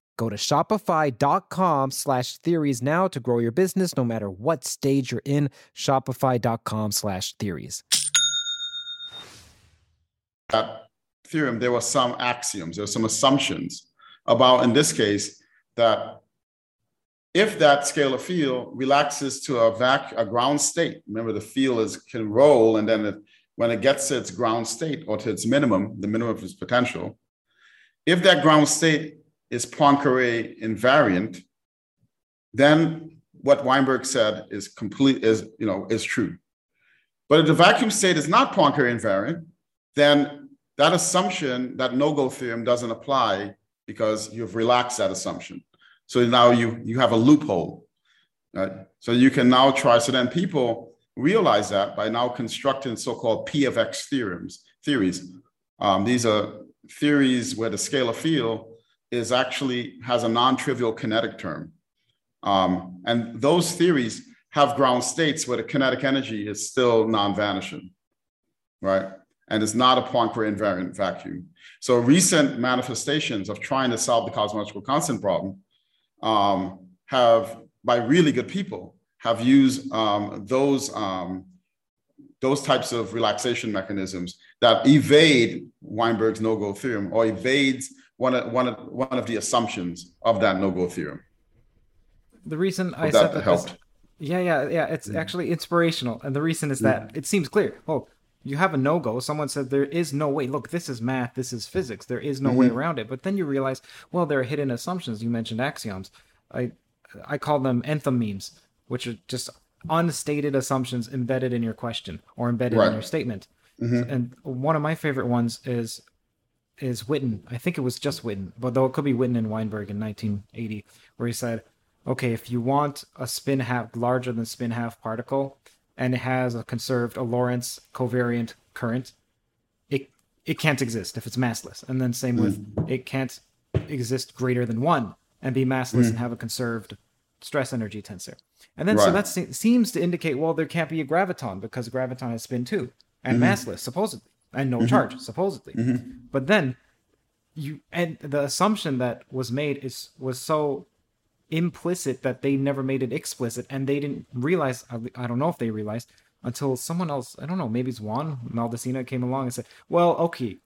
Go to shopify.com slash theories now to grow your business no matter what stage you're in. Shopify.com slash theories. That theorem, there were some axioms, there were some assumptions about, in this case, that if that scalar field relaxes to a vac a ground state, remember the field is can roll, and then it, when it gets to its ground state or to its minimum, the minimum of its potential, if that ground state is Poincare invariant, then what Weinberg said is complete is you know is true. But if the vacuum state is not Poincare invariant, then that assumption, that no-go theorem doesn't apply because you've relaxed that assumption. So now you you have a loophole. Right? So you can now try. So then people realize that by now constructing so-called P of X theorems, theories. Um, these are theories where the scalar field is actually has a non-trivial kinetic term. Um, and those theories have ground states where the kinetic energy is still non-vanishing, right? And it's not a Poincare invariant vacuum. So recent manifestations of trying to solve the cosmological constant problem um, have, by really good people, have used um, those, um, those types of relaxation mechanisms that evade Weinberg's no-go theorem or evades one of, one of, one of the assumptions of that no-go theorem. The reason I said that helped. This, yeah, yeah, yeah. It's mm-hmm. actually inspirational, and the reason is that mm-hmm. it seems clear. Oh, you have a no-go. Someone said there is no way. Look, this is math. This is physics. There is no mm-hmm. way around it. But then you realize, well, there are hidden assumptions. You mentioned axioms. I I call them enthymemes, which are just unstated assumptions embedded in your question or embedded right. in your statement. Mm-hmm. And one of my favorite ones is is Witten. I think it was just Witten, but though it could be Witten and Weinberg in 1980, where he said, "Okay, if you want a spin half larger than spin half particle, and it has a conserved a Lorentz covariant current, it it can't exist if it's massless. And then same with mm. it can't exist greater than one and be massless mm. and have a conserved stress energy tensor. And then right. so that se- seems to indicate well there can't be a graviton because graviton has spin two and mm-hmm. massless supposedly and no mm-hmm. charge supposedly. Mm-hmm. But then you and the assumption that was made is was so implicit that they never made it explicit and they didn't realize i don't know if they realized until someone else i don't know maybe it's juan maldacena came along and said well okay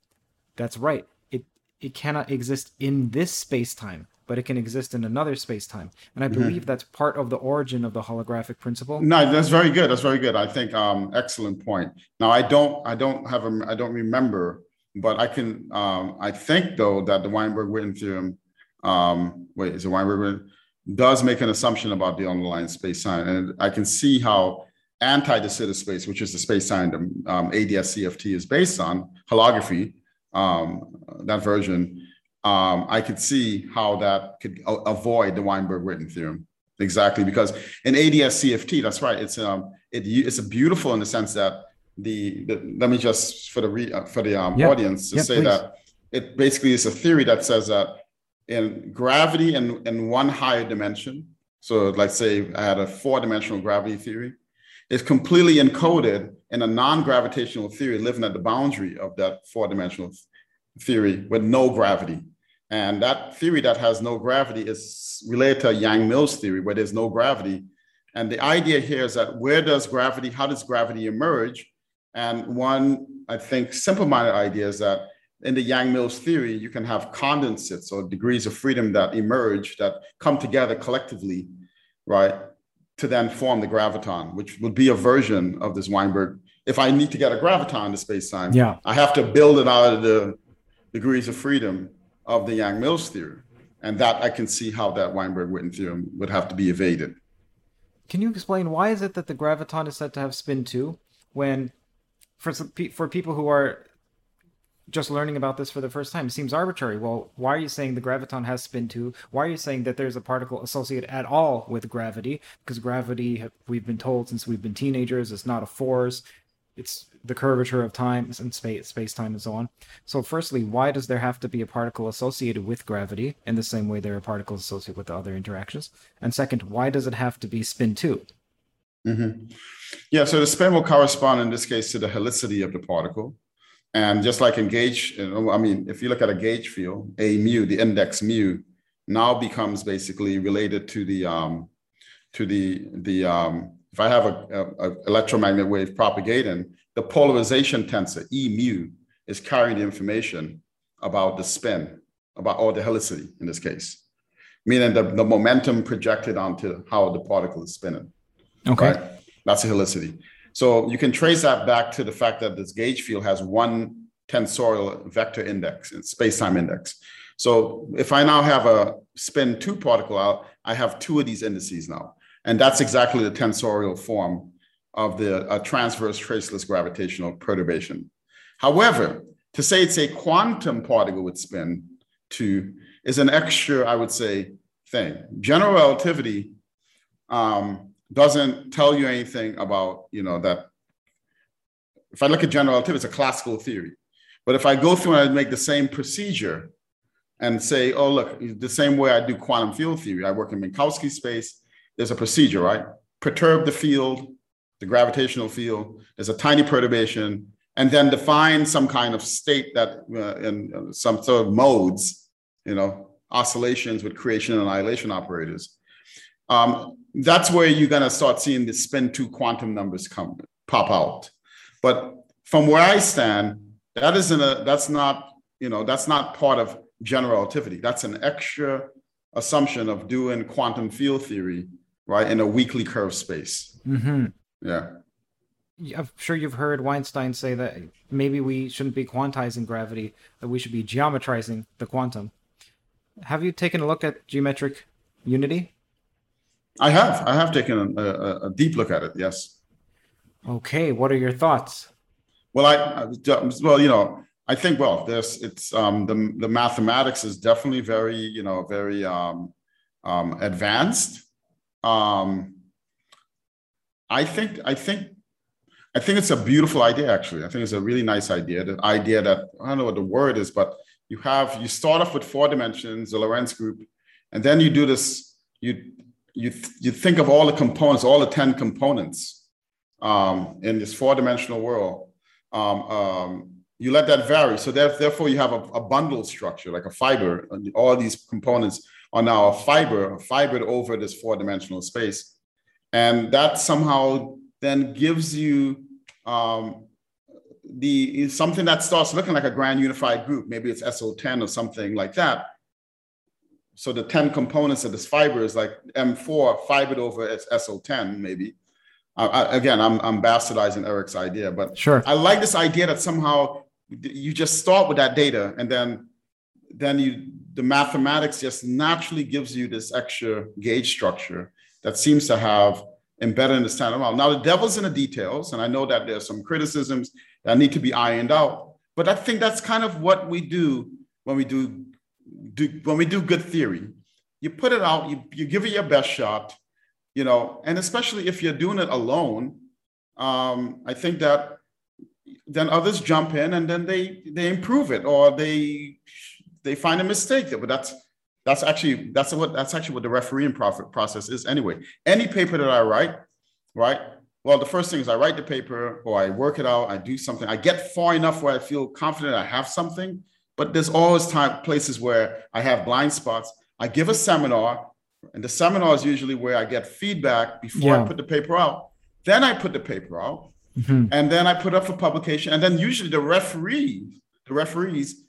that's right it it cannot exist in this space time but it can exist in another space time and i mm-hmm. believe mm-hmm. that's part of the origin of the holographic principle no that's very good that's very good i think um excellent point now i don't i don't have a i don't remember but i can um i think though that the weinberg witten theorem um wait is it weinberg does make an assumption about the underlying space time. And I can see how anti de Sitter space, which is the space time um, ADS CFT is based on, holography, um, that version, um, I could see how that could a- avoid the Weinberg-Witten theorem. Exactly, because in ADS CFT, that's right. It's um, it, it's a beautiful in the sense that the, the let me just for the re, uh, for the um, yep. audience to yep, say please. that it basically is a theory that says that in gravity in, in one higher dimension, so let's say I had a four dimensional gravity theory, is completely encoded in a non gravitational theory living at the boundary of that four dimensional theory with no gravity. And that theory that has no gravity is related to Yang Mills theory, where there's no gravity. And the idea here is that where does gravity, how does gravity emerge? And one, I think, simple minded idea is that in the Yang-Mills theory, you can have condensates or degrees of freedom that emerge that come together collectively, right, to then form the graviton, which would be a version of this Weinberg. If I need to get a graviton to space-time, yeah. I have to build it out of the degrees of freedom of the Yang-Mills theory. And that I can see how that Weinberg-Witten theorem would have to be evaded. Can you explain why is it that the graviton is said to have spin two when for for people who are just learning about this for the first time seems arbitrary. Well, why are you saying the graviton has spin two? Why are you saying that there's a particle associated at all with gravity? Because gravity, we've been told since we've been teenagers, is not a force. It's the curvature of time and space, space time, and so on. So, firstly, why does there have to be a particle associated with gravity in the same way there are particles associated with the other interactions? And second, why does it have to be spin 2 mm-hmm. Yeah, so the spin will correspond in this case to the helicity of the particle. And just like in gauge, I mean, if you look at a gauge field, a mu, the index mu, now becomes basically related to the um, to the the um, if I have a, a, a electromagnetic wave propagating, the polarization tensor E mu is carrying the information about the spin, about or the helicity in this case, meaning the, the momentum projected onto how the particle is spinning. Okay, right? that's a helicity. So you can trace that back to the fact that this gauge field has one tensorial vector index, space-time index. So if I now have a spin two particle out, I have two of these indices now. And that's exactly the tensorial form of the uh, transverse traceless gravitational perturbation. However, to say it's a quantum particle with spin two is an extra, I would say, thing. General relativity um, doesn't tell you anything about, you know, that if I look at general relativity, it's a classical theory. But if I go through and I make the same procedure and say, oh, look, the same way I do quantum field theory, I work in Minkowski space, there's a procedure, right? Perturb the field, the gravitational field, there's a tiny perturbation, and then define some kind of state that uh, in uh, some sort of modes, you know, oscillations with creation and annihilation operators. Um, that's where you're going to start seeing the spin two quantum numbers come pop out. But from where I stand, that isn't a that's not you know that's not part of general relativity. That's an extra assumption of doing quantum field theory right in a weakly curved space. Mm-hmm. Yeah. I'm sure you've heard Weinstein say that maybe we shouldn't be quantizing gravity, that we should be geometrizing the quantum. Have you taken a look at geometric unity? I have. I have taken a, a, a deep look at it. Yes. Okay. What are your thoughts? Well, I well, you know, I think well, there's it's um, the the mathematics is definitely very you know very um, um, advanced. Um, I think I think I think it's a beautiful idea. Actually, I think it's a really nice idea. The idea that I don't know what the word is, but you have you start off with four dimensions, the Lorentz group, and then you do this. You you you think of all the components, all the ten components um, in this four dimensional world. Um, um, you let that vary. So therefore, you have a, a bundle structure, like a fiber. All these components are now a fiber, a fibered over this four dimensional space, and that somehow then gives you um, the something that starts looking like a grand unified group. Maybe it's SO10 or something like that so the 10 components of this fiber is like M4 fibered over as SO10, maybe. I, again, I'm, I'm bastardizing Eric's idea, but sure. I like this idea that somehow you just start with that data and then then you the mathematics just naturally gives you this extra gauge structure that seems to have embedded in the standard model. Now the devil's in the details, and I know that there's some criticisms that need to be ironed out, but I think that's kind of what we do when we do do when we do good theory, you put it out, you, you give it your best shot, you know, and especially if you're doing it alone, um, I think that then others jump in and then they they improve it or they they find a mistake. But that's that's actually that's what that's actually what the refereeing profit process is anyway. Any paper that I write, right? Well, the first thing is I write the paper or I work it out, I do something, I get far enough where I feel confident I have something but there's always time places where I have blind spots. I give a seminar, and the seminar is usually where I get feedback before yeah. I put the paper out. Then I put the paper out, mm-hmm. and then I put up for publication. And then usually the referees, the referees,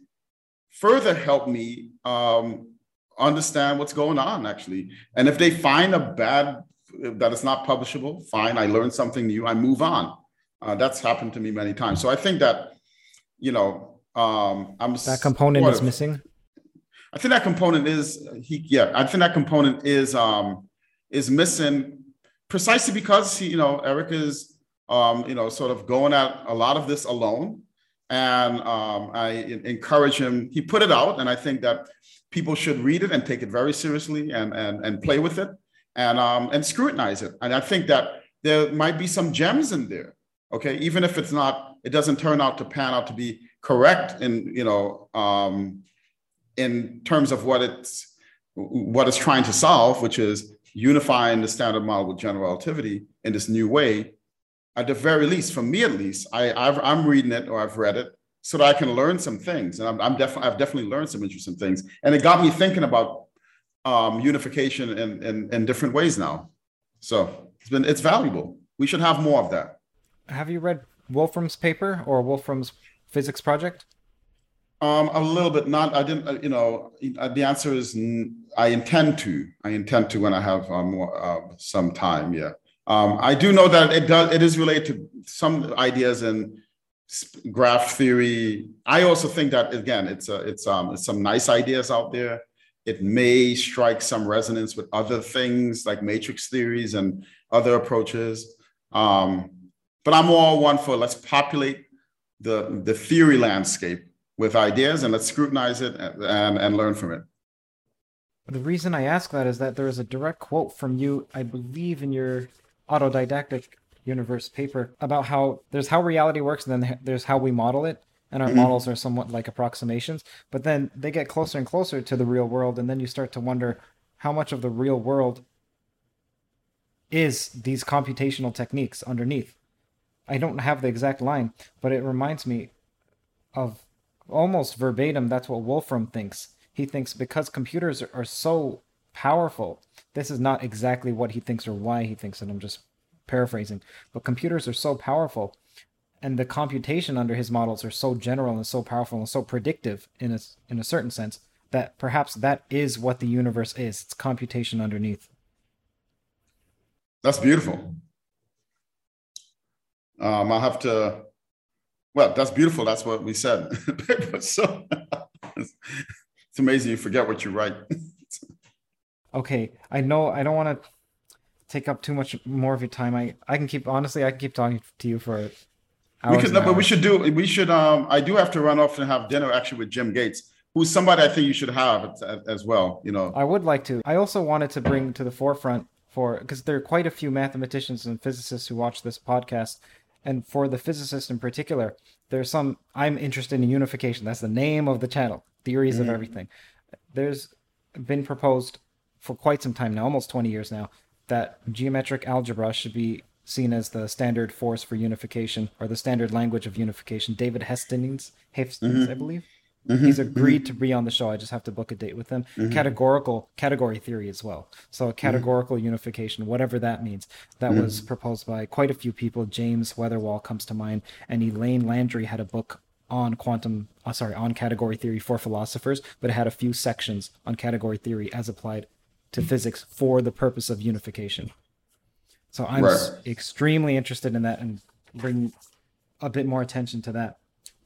further help me um, understand what's going on actually. And if they find a bad that is not publishable, fine. I learn something new. I move on. Uh, that's happened to me many times. So I think that you know um, I'm that component is missing. I think that component is he. Yeah, I think that component is um, is missing precisely because he, you know, Eric is um, you know sort of going at a lot of this alone, and um, I encourage him. He put it out, and I think that people should read it and take it very seriously and and and play with it and um, and scrutinize it. And I think that there might be some gems in there. Okay, even if it's not, it doesn't turn out to pan out to be correct in you know um, in terms of what it's what it's trying to solve, which is unifying the standard model with general relativity in this new way. At the very least, for me at least, I, i am reading it or I've read it so that I can learn some things, and I'm, I'm definitely I've definitely learned some interesting things, and it got me thinking about um, unification in, in in different ways now. So it's been it's valuable. We should have more of that. Have you read Wolfram's paper or Wolfram's physics project? Um, a little bit. Not. I didn't. Uh, you know, uh, the answer is I intend to. I intend to when I have uh, more uh, some time. Yeah. Um, I do know that it does. It is related to some ideas in graph theory. I also think that again, it's a, it's um, some nice ideas out there. It may strike some resonance with other things like matrix theories and other approaches. Um, but I'm all one for let's populate the the theory landscape with ideas and let's scrutinize it and, and, and learn from it. The reason I ask that is that there is a direct quote from you, I believe, in your autodidactic universe paper about how there's how reality works and then there's how we model it. And our mm-hmm. models are somewhat like approximations but then they get closer and closer to the real world. And then you start to wonder how much of the real world is these computational techniques underneath. I don't have the exact line but it reminds me of almost verbatim that's what wolfram thinks. He thinks because computers are, are so powerful this is not exactly what he thinks or why he thinks it i'm just paraphrasing, but computers are so powerful and the computation under his models are so general and so powerful and so predictive in a, in a certain sense that perhaps that is what the universe is. It's computation underneath. That's beautiful. Um, I'll have to, well, that's beautiful. That's what we said. so it's amazing you forget what you write. okay. I know I don't want to take up too much more of your time. I I can keep honestly, I can keep talking to you for hours. We could, no, but we should do. We should. Um, I do have to run off and have dinner actually with Jim Gates, who's somebody I think you should have as well. You know, I would like to. I also wanted to bring to the forefront for because there are quite a few mathematicians and physicists who watch this podcast, and for the physicists in particular, there's some. I'm interested in unification. That's the name of the channel. Theories mm-hmm. of everything. There's been proposed for quite some time now, almost 20 years now, that geometric algebra should be seen as the standard force for unification or the standard language of unification. David Hestenes, Hestenes, mm-hmm. I believe. Mm-hmm. He's agreed mm-hmm. to be on the show. I just have to book a date with him. Mm-hmm. Categorical category theory as well. So mm-hmm. categorical unification, whatever that means, that mm-hmm. was proposed by quite a few people. James Weatherall comes to mind, and Elaine Landry had a book on quantum, uh, sorry, on category theory for philosophers, but it had a few sections on category theory as applied to mm. physics for the purpose of unification. So I'm right. extremely interested in that and bring a bit more attention to that.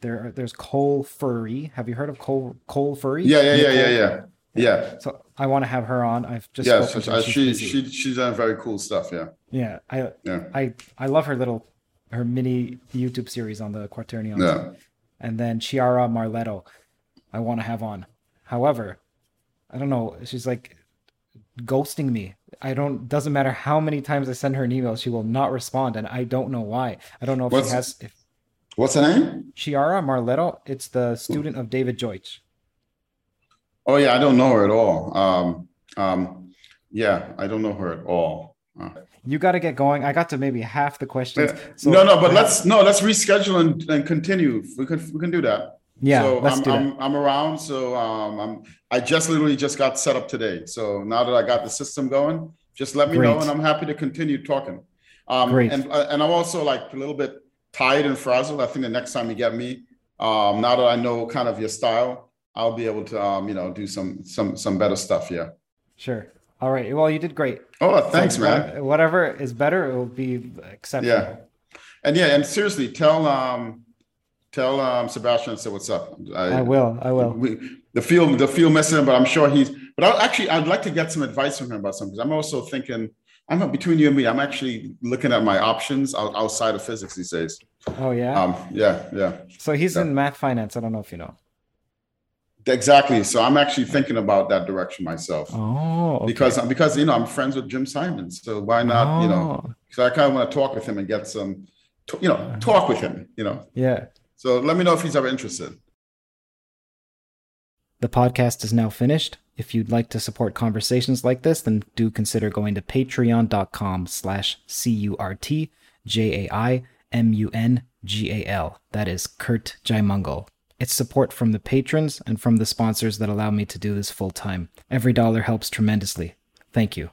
There, are, there's Cohl Furey. Have you heard of Cohl Cohl Furey? Yeah, yeah, yeah, yeah, yeah. Yeah. So I want to have her on. I've just yeah. So she she she's done very cool stuff. Yeah. Yeah. I yeah. I I love her little her mini YouTube series on the Quaternion. Yeah. And then Chiara Marletto, I want to have on. However, I don't know. She's like ghosting me. I don't doesn't matter how many times I send her an email, she will not respond, and I don't know why. I don't know if what's, she has. If, what's her name? Chiara Marletto. It's the student of David Deutsch. Oh yeah, I don't know her at all. Um, um, yeah, I don't know her at all. Uh, you got to get going. I got to maybe half the questions. So no, no, but let's no, let's reschedule and, and continue. We can we can do that. Yeah, so let's I'm. I'm, I'm around. So um, I'm I just literally just got set up today. So now that I got the system going, just let me Great. know, and I'm happy to continue talking. Um, Great. And uh, and I'm also like a little bit tired and frazzled. I think the next time you get me, um, now that I know kind of your style, I'll be able to um, you know do some some some better stuff. Yeah. Sure. All right. Well, you did great. Oh, thanks, so, man. Whatever is better, it will be acceptable. Yeah. And yeah, and seriously, tell um tell um, Sebastian I said what's up. I, I will. I will. We the field the field messenger, but I'm sure he's. But I, actually, I'd like to get some advice from him about something I'm also thinking. I'm between you and me. I'm actually looking at my options outside of physics these days. Oh yeah. Um, yeah, yeah. So he's yeah. in math finance. I don't know if you know. Exactly. So I'm actually thinking about that direction myself. Oh, okay. because because you know I'm friends with Jim Simons, so why not? Oh. You know, because I kind of want to talk with him and get some, you know, talk with him. You know. Yeah. So let me know if he's ever interested. The podcast is now finished. If you'd like to support conversations like this, then do consider going to patreon.com slash C-U-R-T-J-A-I-M-U-N-G-A-L. That is Curt Jaimungal. It's support from the patrons and from the sponsors that allow me to do this full time. Every dollar helps tremendously. Thank you.